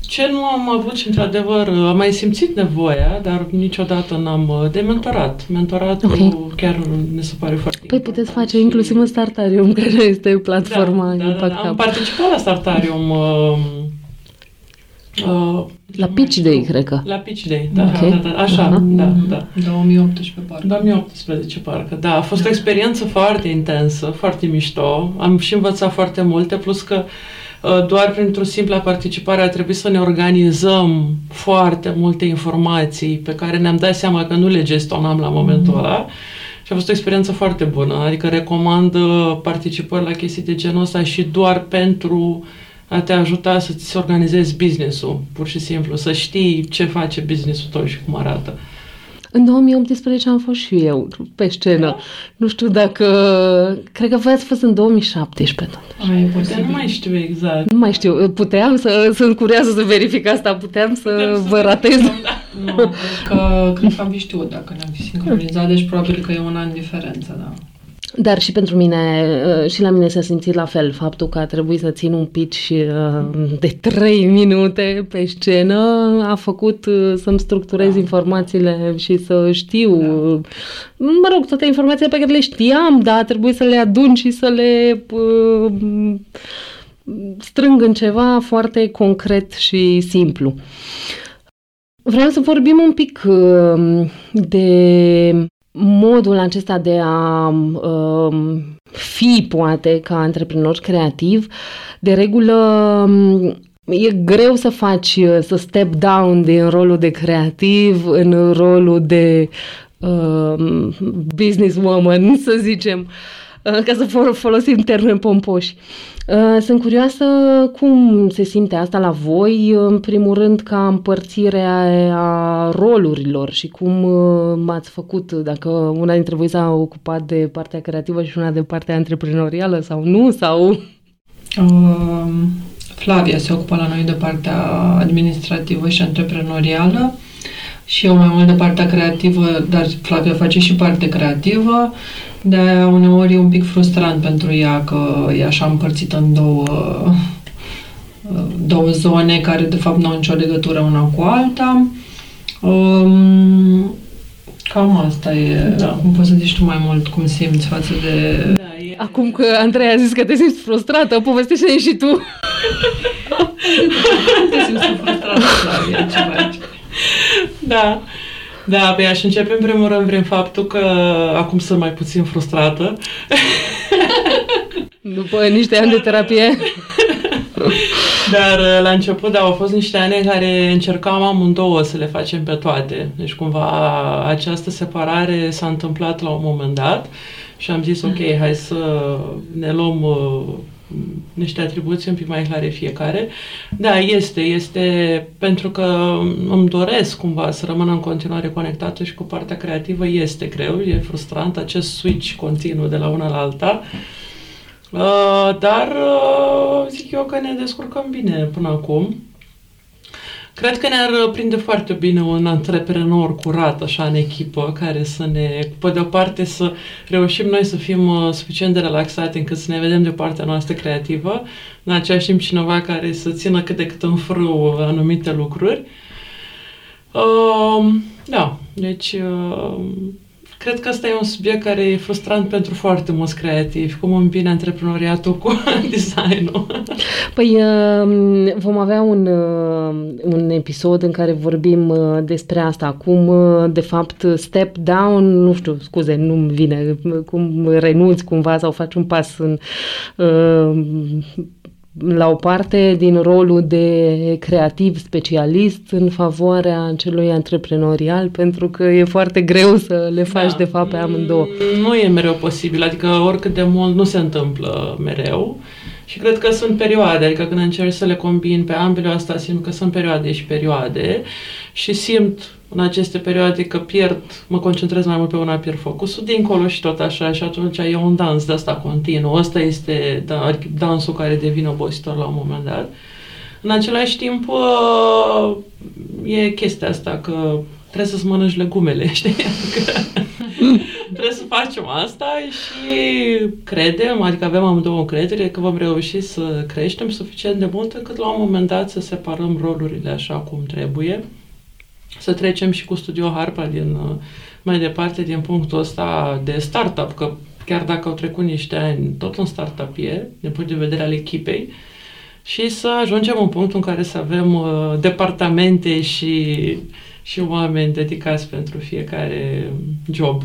Ce nu am avut și, într-adevăr, am mai simțit nevoia, dar niciodată n-am uh, de mentorat. Mentoratul Ok. chiar ne se pare foarte Păi puteți face inclusiv în Startarium, care este platforma da, da, da, Impact da. Am Hub. participat la Startarium uh, uh, La nu Pitch mai Day, știu. cred că. La Pitch Day, da, Ok. da, da, așa, Aha. da, Mhm. da. 2018 parcă. 2018, parcă, da. A fost o experiență foarte intensă, foarte mișto. Am și învățat foarte multe, plus că uh, doar printr-o simplă participare a trebuit să ne organizăm foarte multe informații pe care ne-am dat seama că nu le gestionam la momentul ăla. Și a fost o experiență foarte bună. Adică recomand uh, participări la chestii de genul ăsta și doar pentru a te ajuta să ți se organizezi business-ul, pur și simplu, să știi ce face business-ul tău și cum arată. În 2018 am fost și eu pe scenă. Nu știu dacă... Cred că voi ați fost în 2017 tot. Aia e Poate posibil. nu mai știu exact. Nu mai știu, puteam să... Sunt curioasă să verific asta, puteam să Putem să vă ratez. verificăm, da. Nu, cred că, cred că am fi știut dacă ne-am fi sincronizat, deci probabil că e un an diferență, da. Dar și pentru mine, uh, și la mine s-a simțit la fel, faptul că a trebuit să țin un pitch uh, de 3 minute pe scenă a făcut uh, să-mi structurez Da. informațiile și să știu, mă rog, toate informațiile pe care le știam, dar a trebuit să le adun și să le uh, strâng în ceva foarte concret și simplu. Vreau să vorbim un pic uh, de modul acesta de a um, fi, poate, ca antreprenor creativ. De regulă, um, e greu să faci, uh, să step down din rolul de creativ în rolul de um, businesswoman, să zicem, uh, ca să fol- folosim termeni pompoși. Uh, Sunt curioasă cum se simte asta la voi, în primul rând ca împărțire a, a rolurilor și cum uh, ați făcut, dacă una dintre voi s-a ocupat de partea creativă și una de partea antreprenorială sau nu, sau... Um, Flavia se ocupă la noi de partea administrativă și antreprenorială și eu mai mult de partea creativă, dar Flavia face și parte creativă, de aia uneori e un pic frustrant pentru ea că e așa împărțită în două, două zone care de fapt nu au nicio legătură una cu alta. Um, cam asta e. Da. Cum poți să zici tu mai mult cum simți față de Da, e... Acum că Andrei a zis că te simți frustrată, povestește-ne și tu. te simți frustrată, Flavia, ce faci? Da. Da, pe aș începe în primul rând prin faptul că acum sunt mai puțin frustrată. După niște ani de terapie. Dar uh, la început, da, au fost niște ani în care încercam amândouă să le facem pe toate. Deci cumva această separare s-a întâmplat la un moment dat și am zis, ok, hai să ne luăm uh, niște atribuții un pic mai clare fiecare. Da, este, este pentru că îmi doresc cumva să rămân în continuare conectată și cu partea creativă este greu, e frustrant acest switch continuu de la una la alta. Uh, dar uh, zic eu că ne descurcăm bine până acum. Cred că ne-ar prinde foarte bine un antreprenor curat, așa, în echipă, care să ne, pe de o parte, să reușim noi să fim uh, suficient de relaxate încât să ne vedem de partea noastră creativă, în același timp cineva care să țină cât de cât în frâu anumite lucruri. Uh, da, deci uh, cred că ăsta e un subiect care e frustrant pentru foarte mulți creativi, cum îmbine antreprenoriatul cu designul. Păi um, vom avea un, uh, un episod în care vorbim uh, despre asta. Cum, uh, de fapt, step down, nu știu, scuze, nu-mi vine, cum renunți cumva sau faci un pas în, uh, la o parte din rolul de creativ specialist în favoarea celui antreprenorial, pentru că e foarte greu să le faci, Da. de fapt, pe amândouă. Mm, Nu e mereu posibil, adică oricât de mult nu se întâmplă mereu. Și cred că sunt perioade, adică când încerci să le combin pe ambele, asta simt că sunt perioade și perioade și simt în aceste perioade că pierd, mă concentrez mai mult pe una, pierd focusul, dincolo și tot așa și atunci e un dans de asta continuu. Ăsta este da, adică dansul care devine obositor la un moment dat. În același timp, uh, e chestia asta că trebuie să-ți mănânci legumele, știi? Că trebuie trebuie să facem asta și credem, adică avem amândouă încredere că vom reuși să creștem suficient de mult încât la un moment dat să separăm rolurile așa cum trebuie, să trecem și cu Studio Harpa din, mai departe din punctul ăsta de startup, că chiar dacă au trecut niște ani, tot un startup e, din punct de vedere al echipei, și să ajungem în punctul în care să avem uh, departamente și, și oameni dedicați pentru fiecare job.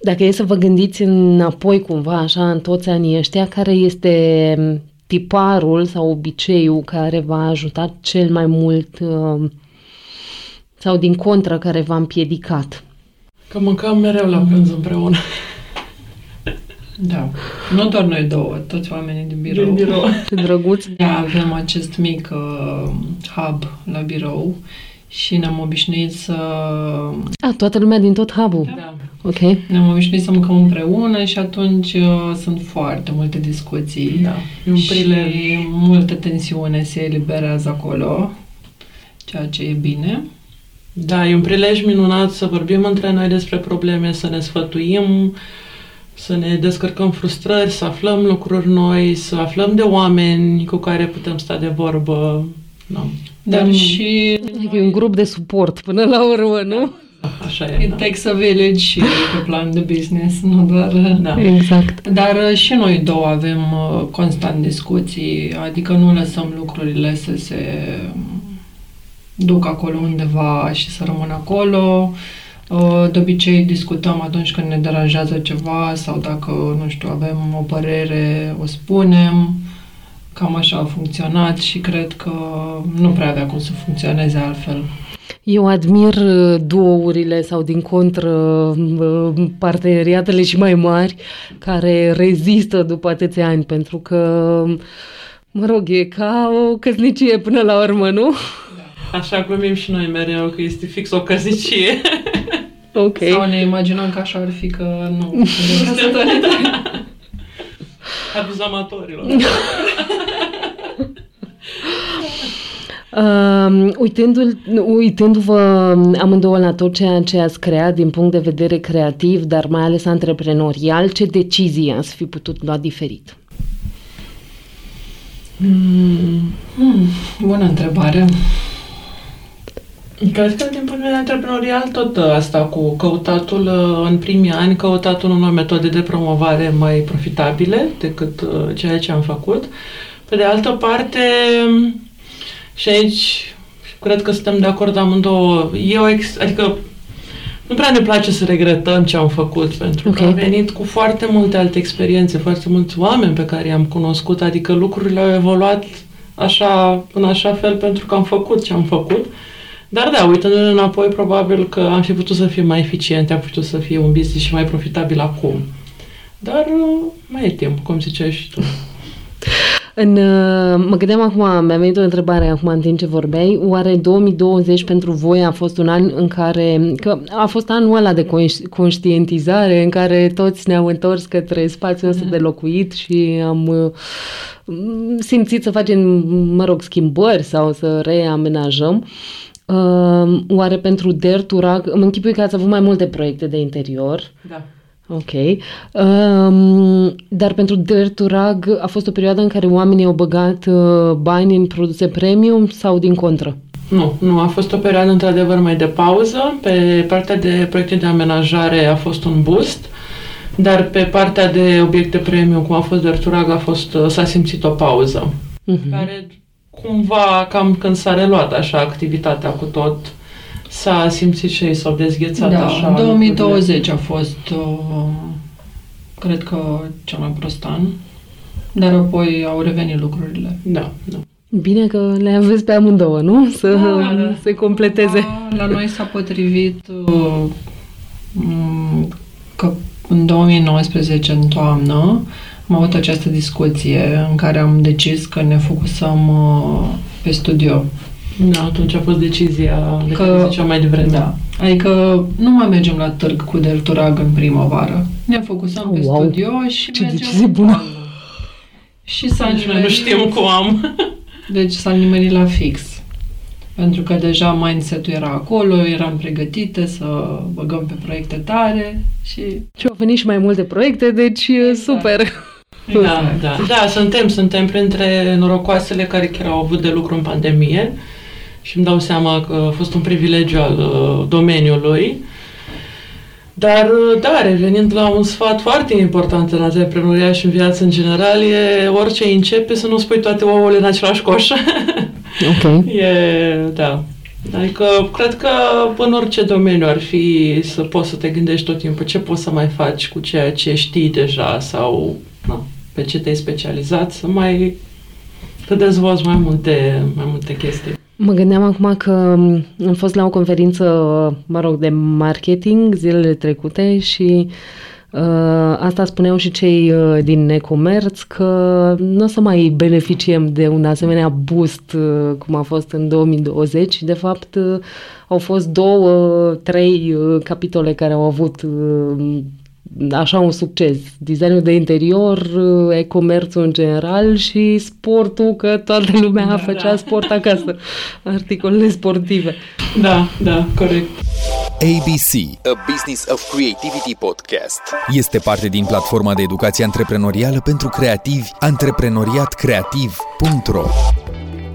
Dacă e să vă gândiți înapoi cumva, așa, în toți anii ăștia, care este tiparul sau obiceiul care v-a ajutat cel mai mult uh, sau din contră care v-a împiedicat? Că mâncăm mereu la prânz împreună. Da. Nu doar noi două, toți oamenii din birou. Din birou. Ce drăguț. Da, avem acest mic uh, hub la birou și ne-am obișnuit să... A, toată lumea din tot hub-ul. Da. Ok. Ne-am obișnuit să mâncăm împreună și atunci uh, sunt foarte multe discuții Da. E un și prilej. multă tensiune se eliberează acolo, ceea ce e bine. Da, e un prilej minunat să vorbim între noi despre probleme, să ne sfătuim, să ne descărcăm frustrări, să aflăm lucruri noi, să aflăm de oameni cu care putem sta de vorbă. Da. Dar Mm. și Adică e un grup de suport până la urmă, nu? Așa e, it da. takes a village și pe plan de business, nu doar... da. Exact. Dar uh, și noi două avem uh, constant discuții, adică nu lăsăm lucrurile să se duc acolo undeva și să rămână acolo. Uh, De obicei discutăm atunci când ne deranjează ceva sau dacă, nu știu, avem o părere, o spunem. Cam așa a funcționat și cred că nu prea avea cum să funcționeze altfel. Eu admir uh, duourile sau din contră uh, parteneriatele și mai mari care rezistă după atâția ani pentru că mă rog, e ca o căsnicie până la urmă, nu? Așa glumim și noi mereu că este fix o căzicie. Ok. Sau ne imaginăm că așa ar fi că nu. Aviz amatorilor. Uh, uitându- uitându-vă amândouă la tot ceea ce ați creat din punct de vedere creativ, dar mai ales antreprenorial, ce decizii ați fi putut lua diferit? Mm. Hmm, bună întrebare. Cred că din punct de vedere antreprenorial tot uh, asta cu căutatul uh, în primii ani, căutatul unor metode de promovare mai profitabile decât uh, ceea ce am făcut. Pe de altă parte, și aici cred că suntem de acord amândouă, e o ex- adică nu prea ne place să regretăm ce am făcut, pentru că Ok. am venit cu foarte multe alte experiențe, foarte mulți oameni pe care i-am cunoscut, adică lucrurile au evoluat așa, în așa fel pentru că am făcut ce am făcut. Dar da, uitându-ne înapoi, probabil că am fi putut să fim mai eficiente, am putut să fie un business și mai profitabil acum. Dar uh, mai e timp, cum ziceai și tu. În, uh, mă gândeam acum, mi-a venit o întrebare acum în timp ce vorbeai, oare 2020 pentru voi a fost un an în care, că a fost anul ăla de conș- conștientizare în care toți ne-am întors către spațiul ăsta de locuit și am uh, simțit să facem, mă rog, schimbări sau să reamenajăm. Uh, oare pentru Dare to Rug, îmi închipui că ați avut mai multe proiecte de interior, Da. Ok. Um, dar pentru Dare to Rug a fost o perioadă în care oamenii au băgat uh, bani în produse premium sau din contră? Nu, nu, a fost o perioadă într-adevăr mai de pauză. Pe partea de proiecte de amenajare a fost un boost, dar pe partea de obiecte premium, cum a fost Derturag, a fost, uh, s-a simțit o pauză. Mhm. Care cumva, cam când s-a reluat așa activitatea cu tot, s-a simțit și ei, s-au dezghețat Da, așa. 2020 a fost, uh, cred că, cel mai prost an, dar apoi au revenit lucrurile. Da, da. Bine că le aveți pe amândouă, nu? Să Da, da. se completeze. Da, La noi s-a potrivit uh, m, că în 2019, în toamnă, am avut această discuție în care am decis că ne focusăm uh, pe studio. Da, atunci a fost decizia de Că- care ziceam mai devreme. Da. Adică nu mai mergem la târg cu Delturag în primăvară. Ne focusăm pe Wow. studio și Ce mergem decizie cu bună. planul. Și s-a Nici noi nu nimerit- știm cum am. Deci s-a nimerit la fix. pentru că deja mindset-ul era acolo, eram pregătite să băgăm pe proiecte tare și... Și au venit și mai multe proiecte, deci e super. Da, da, da, suntem, suntem printre norocoasele care chiar au avut de lucru în pandemie și îmi dau seama că a fost un privilegiu al uh, domeniului. Dar, uh, da, revenind la un sfat foarte important în antreprenoria și în viață în general, e orice începe să nu spui toate ouăle în același coș. Ok. e, da. Adică, cred că în orice domeniu ar fi să poți să te gândești tot timpul ce poți să mai faci cu ceea ce știi deja sau na, pe ce te-ai specializat, să mai te dezvolți mai multe, mai multe chestii. Mă gândeam acum că am fost la o conferință, mă rog, de marketing zilele trecute și uh, asta spuneau și cei uh, din e-comerț că nu o să mai beneficiem de un asemenea boost uh, cum a fost în 2020. De fapt, uh, au fost două, trei uh, capitole care au avut uh, așa un succes. Designul de interior, uh, e-comerțul în general și sportul, că toată lumea Da, făcea da. sport acasă, articolele sportive. Da, da, corect. ABC, A Business of Creativity Podcast, este parte din platforma de educație antreprenorială pentru creativi antreprenoriatcreativ.ro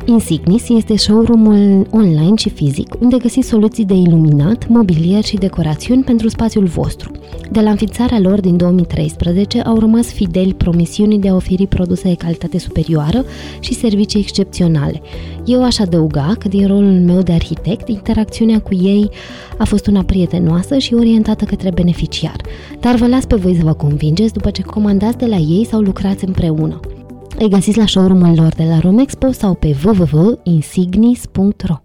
Insignis este showroom-ul online și fizic, unde găsiți soluții de iluminat, mobilier și decorațiuni pentru spațiul vostru. De la înființarea lor din 2013 au rămas fideli promisiunii de a oferi produse de calitate superioară și servicii excepționale. Eu aș adăuga că din rolul meu de arhitect, interacțiunea cu ei a fost una prietenoasă și orientată către beneficiar. Dar vă las pe voi să vă convingeți după ce comandați de la ei sau lucrați împreună. Îi găsiți la showroom-ul lor de la Romexpo sau pe www.insignis.ro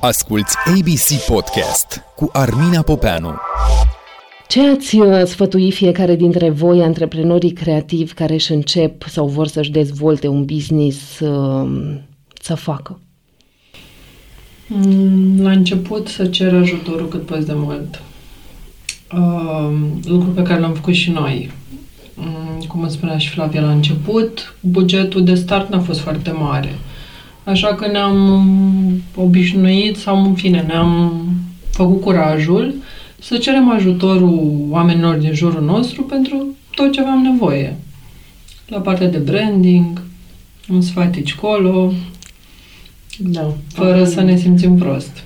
Asculți ABC Podcast cu Armina Popeanu. Ce ați uh, sfătui fiecare dintre voi, antreprenorii creativi care își încep sau vor să-și dezvolte un business uh, să facă? Mm, La început să cer ajutorul cât poți de mult. Uh, lucru pe care l-am făcut și noi. Mm, Cum îmi spunea și Flavia la început, bugetul de start n-a fost foarte mare. Așa că ne-am obișnuit sau, în fine, ne-am făcut curajul să cerem ajutorul oamenilor din jurul nostru pentru tot ce aveam nevoie. La partea de branding, un sfat aici colo, Da. fără să ne simțim prost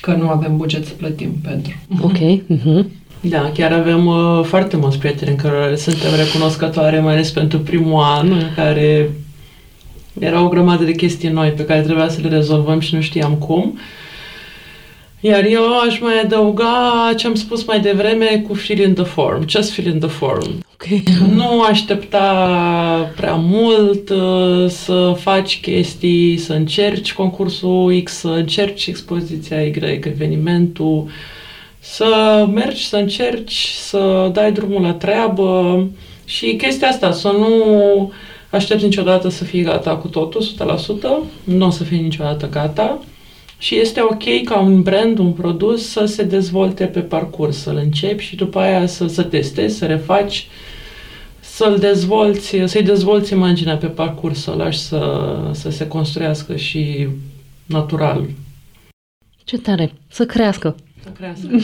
că nu avem buget să plătim pentru. Ok. Uh-huh. Da, chiar avem uh, foarte mulți prieteni în care le suntem recunoscătoare, mai ales pentru primul an, în care era o grămadă de chestii noi pe care trebuia să le rezolvăm și nu știam cum. Iar eu aș mai adăuga ce am spus mai devreme cu fill in the form, just fill in the form. Ok. Nu aștepta prea mult uh, să faci chestii, să încerci concursul X, să încerci expoziția Y, evenimentul, să mergi, să încerci, să dai drumul la treabă și chestia asta, să nu aștepți niciodată să fii gata cu totul, 100%, nu o să fii niciodată gata și este ok ca un brand, un produs să se dezvolte pe parcurs, să-l începi și după aia să, să testezi, să refaci, să-l dezvolți, să-i dezvolți imaginea pe parcurs, să-l lași să, să se construiască și natural. Ce tare. Să crească. Să crească,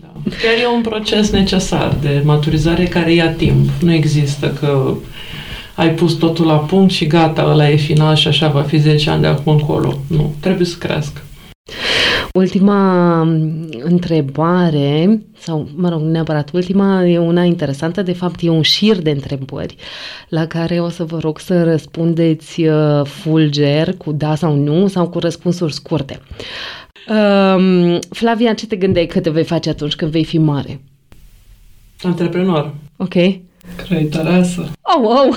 da, da. Chiar e un proces necesar de maturizare care ia timp. Nu există că ai pus totul la punct și gata, ăla e final și așa va fi 10 ani de acum încolo. Nu, trebuie să crească. Ultima m, întrebare, sau mă rog, nu neapărat ultima, e una interesantă, de fapt e un șir de întrebări la care o să vă rog să răspundeți uh, fulger cu da sau nu sau cu răspunsuri scurte. Um, Flavia, ce te gândeai că te vei face atunci când vei fi mare? Antreprenor. Ok? Creitoreasă. Oh, wow!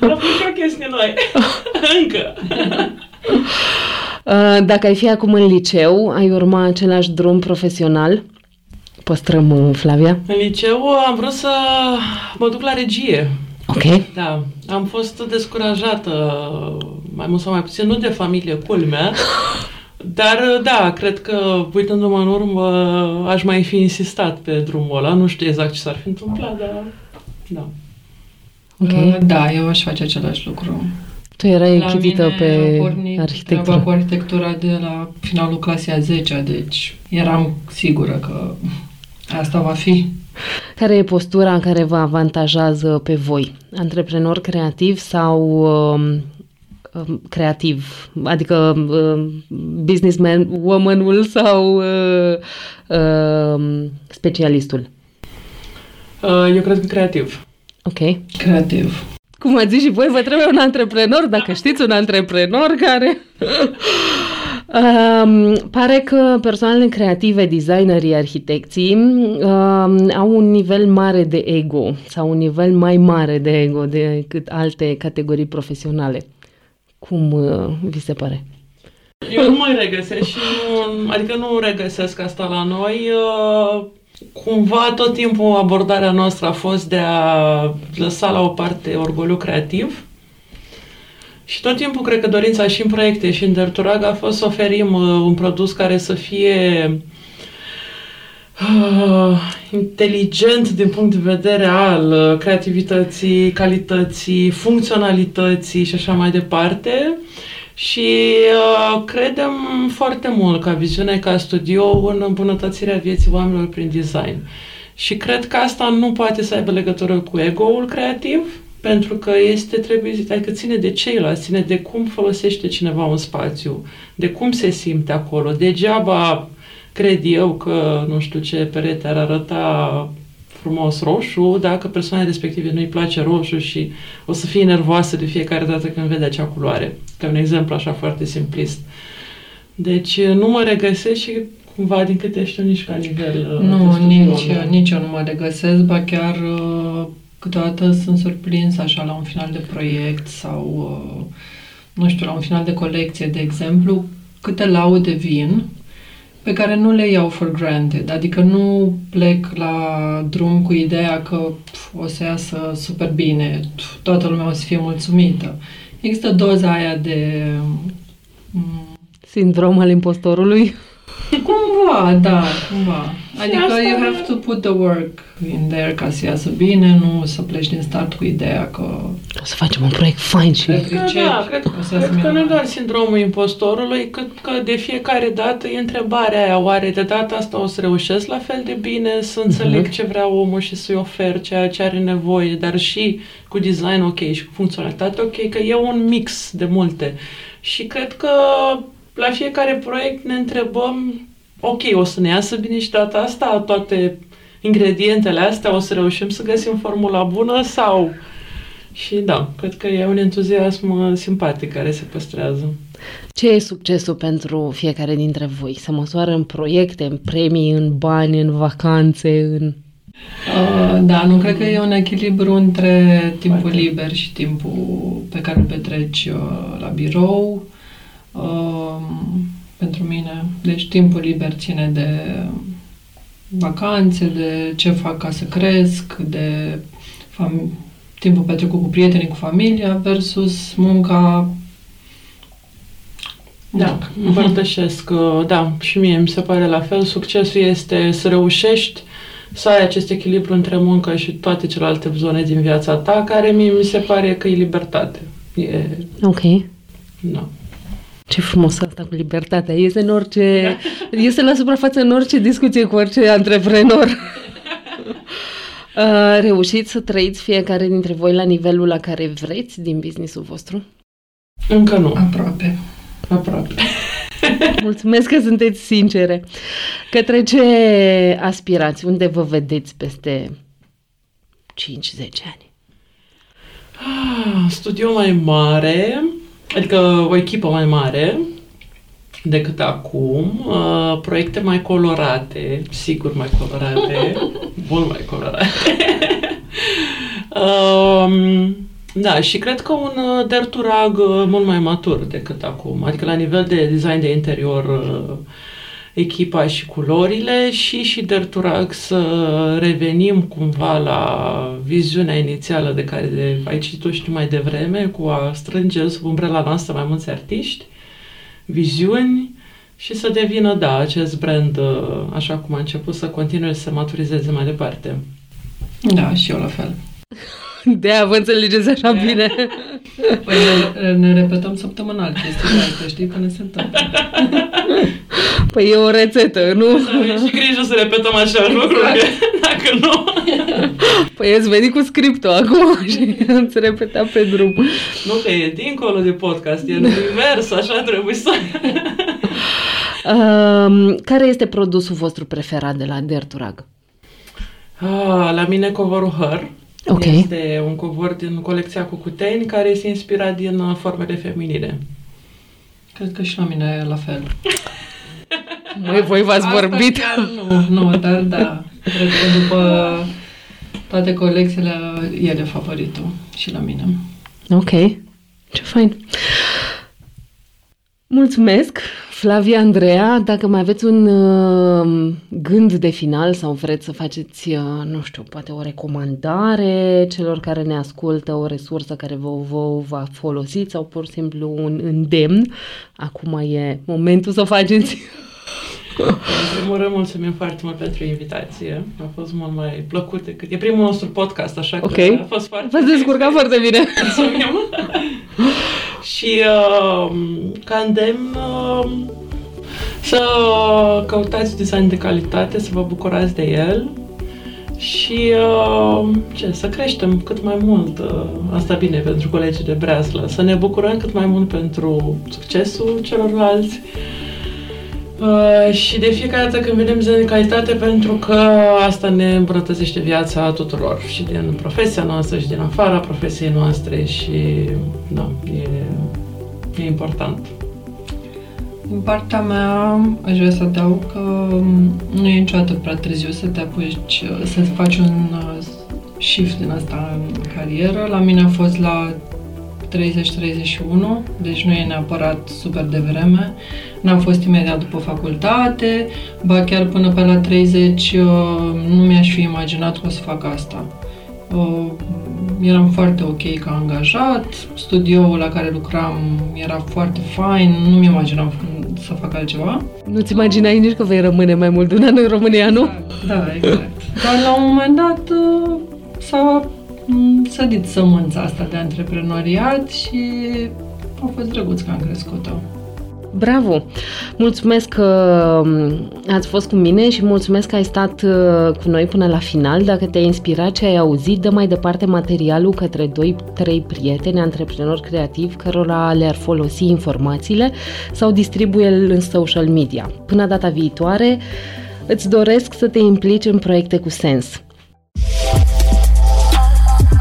Am făcut și o chestie noi. Încă. Uh, Dacă ai fi acum în liceu, ai urma același drum profesional? Păstrăm, uh, Flavia. În liceu am vrut să mă duc la regie. Ok. Da, am fost descurajată, mai mult sau mai puțin, nu de familie, culmea, dar da, cred că, uitându-mă în urmă, aș mai fi insistat pe drumul ăla. Nu știu exact ce s-ar fi întâmplat, dar da. Ok. Uh, Da, eu aș face același lucru. Tu erai La închidită mine pe a pornit arhitectură. treaba cu arhitectura de la finalul clasei a 10 deci eram sigură că asta va fi. Care e postura în care vă avantajează pe voi? Antreprenor creativ sau um, um, creativ? Adică um, businessman, womanul sau uh, um, specialistul? Uh, Eu cred că creativ. Ok. Creativ. Cum ați zis și voi, vă trebuie un antreprenor, dacă știți un antreprenor care... Um, pare că persoanele creative, designerii, arhitecții um, au un nivel mare de ego sau un nivel mai mare de ego decât alte categorii profesionale. Cum uh, vi se pare? Eu nu mai regăsesc și nu, adică nu regăsesc asta la noi. Uh, Cumva tot timpul abordarea noastră a fost de a lăsa la o parte orgoliu creativ și tot timpul cred că dorința și în proiecte și în Derturag a fost să oferim uh, un produs care să fie uh, inteligent din punct de vedere al uh, creativității, calității, funcționalității și așa mai departe. Și uh, credem foarte mult ca viziune, ca studio, în îmbunătățirea vieții oamenilor prin design. Și cred că asta nu poate să aibă legătură cu ego-ul creativ, pentru că este trebuie, adică ține de ceilalți, ține de cum folosește cineva un spațiu, de cum se simte acolo. Degeaba cred eu că, nu știu ce perete ar arăta frumos roșu, dacă persoana respective nu-i place roșu și o să fie nervoasă de fiecare dată când vede acea culoare. Ca un exemplu așa foarte simplist. Deci nu mă regăsesc și cumva din câte știu nici ca nivel... Nu, nici, nici eu nu mă regăsesc, ba chiar câteodată sunt surprins așa la un final de proiect sau, nu știu, la un final de colecție, de exemplu, câte laude vin pe care nu le iau for granted. Adică nu plec la drum cu ideea că pf, o să iasă super bine, toată lumea o să fie mulțumită. Există doza aia de... Sindrom al impostorului? Cumva, da, cumva. Adică you have to put the work in there ca să iasă bine, nu să pleci din start cu ideea că... O să facem un proiect fain și... Cred că, da, cred, cred că nu doar sindromul impostorului, cât că de fiecare dată e întrebarea aia, oare de data asta o să reușesc la fel de bine să înțeleg uh-huh. ce vrea omul și să-i ofer ceea ce are nevoie, dar și cu design ok și cu funcționalitate ok, că e un mix de multe. Și cred că la fiecare proiect ne întrebăm, ok, o să ne iasă bine și data asta toate ingredientele astea, o să reușim să găsim formula bună sau... Și da, cred că e un entuziasm simpatic care se păstrează. Ce e succesul pentru fiecare dintre voi? Se măsoară în proiecte, în premii, în bani, în vacanțe, în... Uh, da, nu cred că e un echilibru între timpul Foarte. liber și timpul pe care îl petreci uh, la birou. Uh, pentru mine. Deci timpul liber ține de vacanțe, de ce fac ca să cresc, de fam- timpul petrecut cu prietenii, cu familia versus munca da, împărtășesc, da, și mie mi se pare la fel. Succesul este să reușești să ai acest echilibru între muncă și toate celelalte zone din viața ta, care mie mi se pare că e libertate. E... Ok. Da. Ce frumos asta cu libertatea. Este în orice... Este la suprafață în orice discuție cu orice antreprenor. Uh, reușiți să trăiți fiecare dintre voi la nivelul la care vreți din businessul vostru? Încă nu. Aproape. Aproape. Mulțumesc că sunteți sincere. Către ce aspirați? Unde vă vedeți peste 5-10 ani? Ah, studio mai mare, adică o echipă mai mare decât acum, uh, proiecte mai colorate, sigur mai colorate, mult mai colorate. um, da, și cred că un uh, derturag uh, mult mai matur decât acum, adică la nivel de design de interior, uh, echipa și culorile și și derturag să revenim cumva la viziunea inițială de care de, ai citit-o și mai devreme, cu a strânge sub umbrela noastră mai mulți artiști, viziuni și să devină, da, acest brand așa cum a început să continue să se maturizeze mai departe. Da, și eu la fel. De-aia vă înțelegeți așa bine. Păi ne, ne repetăm săptămânal chestiile astea, știi, până se întâmplă. Păi e o rețetă, nu? Să avem și grijă să repetăm așa lucruri, că dacă nu... Păi ați venit cu scriptul acum și ați repetat pe drum. Nu că e dincolo de podcast, e în univers, așa trebuie să... Um, care este produsul vostru preferat de la Derturag? Ah, la mine covorul Her. Ok. Este un covor din colecția Cucuteni care este inspirat din uh, formele feminine. Cred că și la mine e la fel. Măi, voi v-ați Asta vorbit? chiar Nu, nu, dar da. Cred că după toate colecțiile, el e favoritul și la mine. Ok, ce fain. Mulțumesc, Flavia Andreea. Dacă mai aveți un uh, gând de final sau vreți să faceți, uh, nu știu, poate o recomandare celor care ne ascultă, o resursă care vă, vă va folosi sau pur și simplu un îndemn, acum e momentul să o faceți. În primul rând, mulțumim foarte mult pentru invitație. A fost mult mai plăcut decât... E primul nostru podcast, așa Ok. că a fost foarte... V-ați descurcat foarte bine. Mulțumim. și uh, ca îndemn uh, să căutați design de calitate, să vă bucurați de el și uh, ce, să creștem cât mai mult. Uh, asta bine pentru colegii de breaslă. Să ne bucurăm cât mai mult pentru succesul celorlalți Uh, și de fiecare dată când vedem zi de calitate, pentru că asta ne îmbunătățește viața tuturor, și din profesia noastră, și din afara profesiei noastre și, da, e, e important. Din partea mea, aș vrea să adaug că um, nu e niciodată prea târziu să te apuci, uh, să faci un uh, shift din asta în carieră. La mine a fost la 30-31, deci nu e neapărat super devreme. N-am fost imediat după facultate, ba chiar până pe la 30 uh, nu mi-aș fi imaginat că o să fac asta. Uh, Eram foarte ok ca angajat, studioul la care lucram era foarte fain, nu mi imaginam să fac altceva. Nu-ți imaginai nici că vei rămâne mai mult de un an în România, nu? Da, exact. Dar la un moment dat uh, s-a m, sădit sămânța asta de antreprenoriat și a fost drăguț că am crescut-o. Bravo! Mulțumesc că um, ați fost cu mine și mulțumesc că ai stat uh, cu noi până la final. Dacă te-a inspirat ce ai auzit, dă mai departe materialul către 2-3 prieteni, antreprenori creativi, cărora le-ar folosi informațiile sau distribuie-l în social media. Până data viitoare, îți doresc să te implici în proiecte cu sens.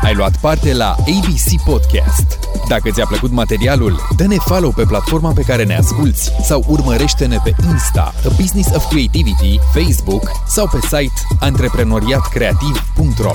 Ai luat parte la ABC Podcast. Dacă ți-a plăcut materialul, dă-ne follow pe platforma pe care ne asculti sau urmărește-ne pe Insta, A Business of Creativity, Facebook sau pe site antreprenoriatcreativ.ro.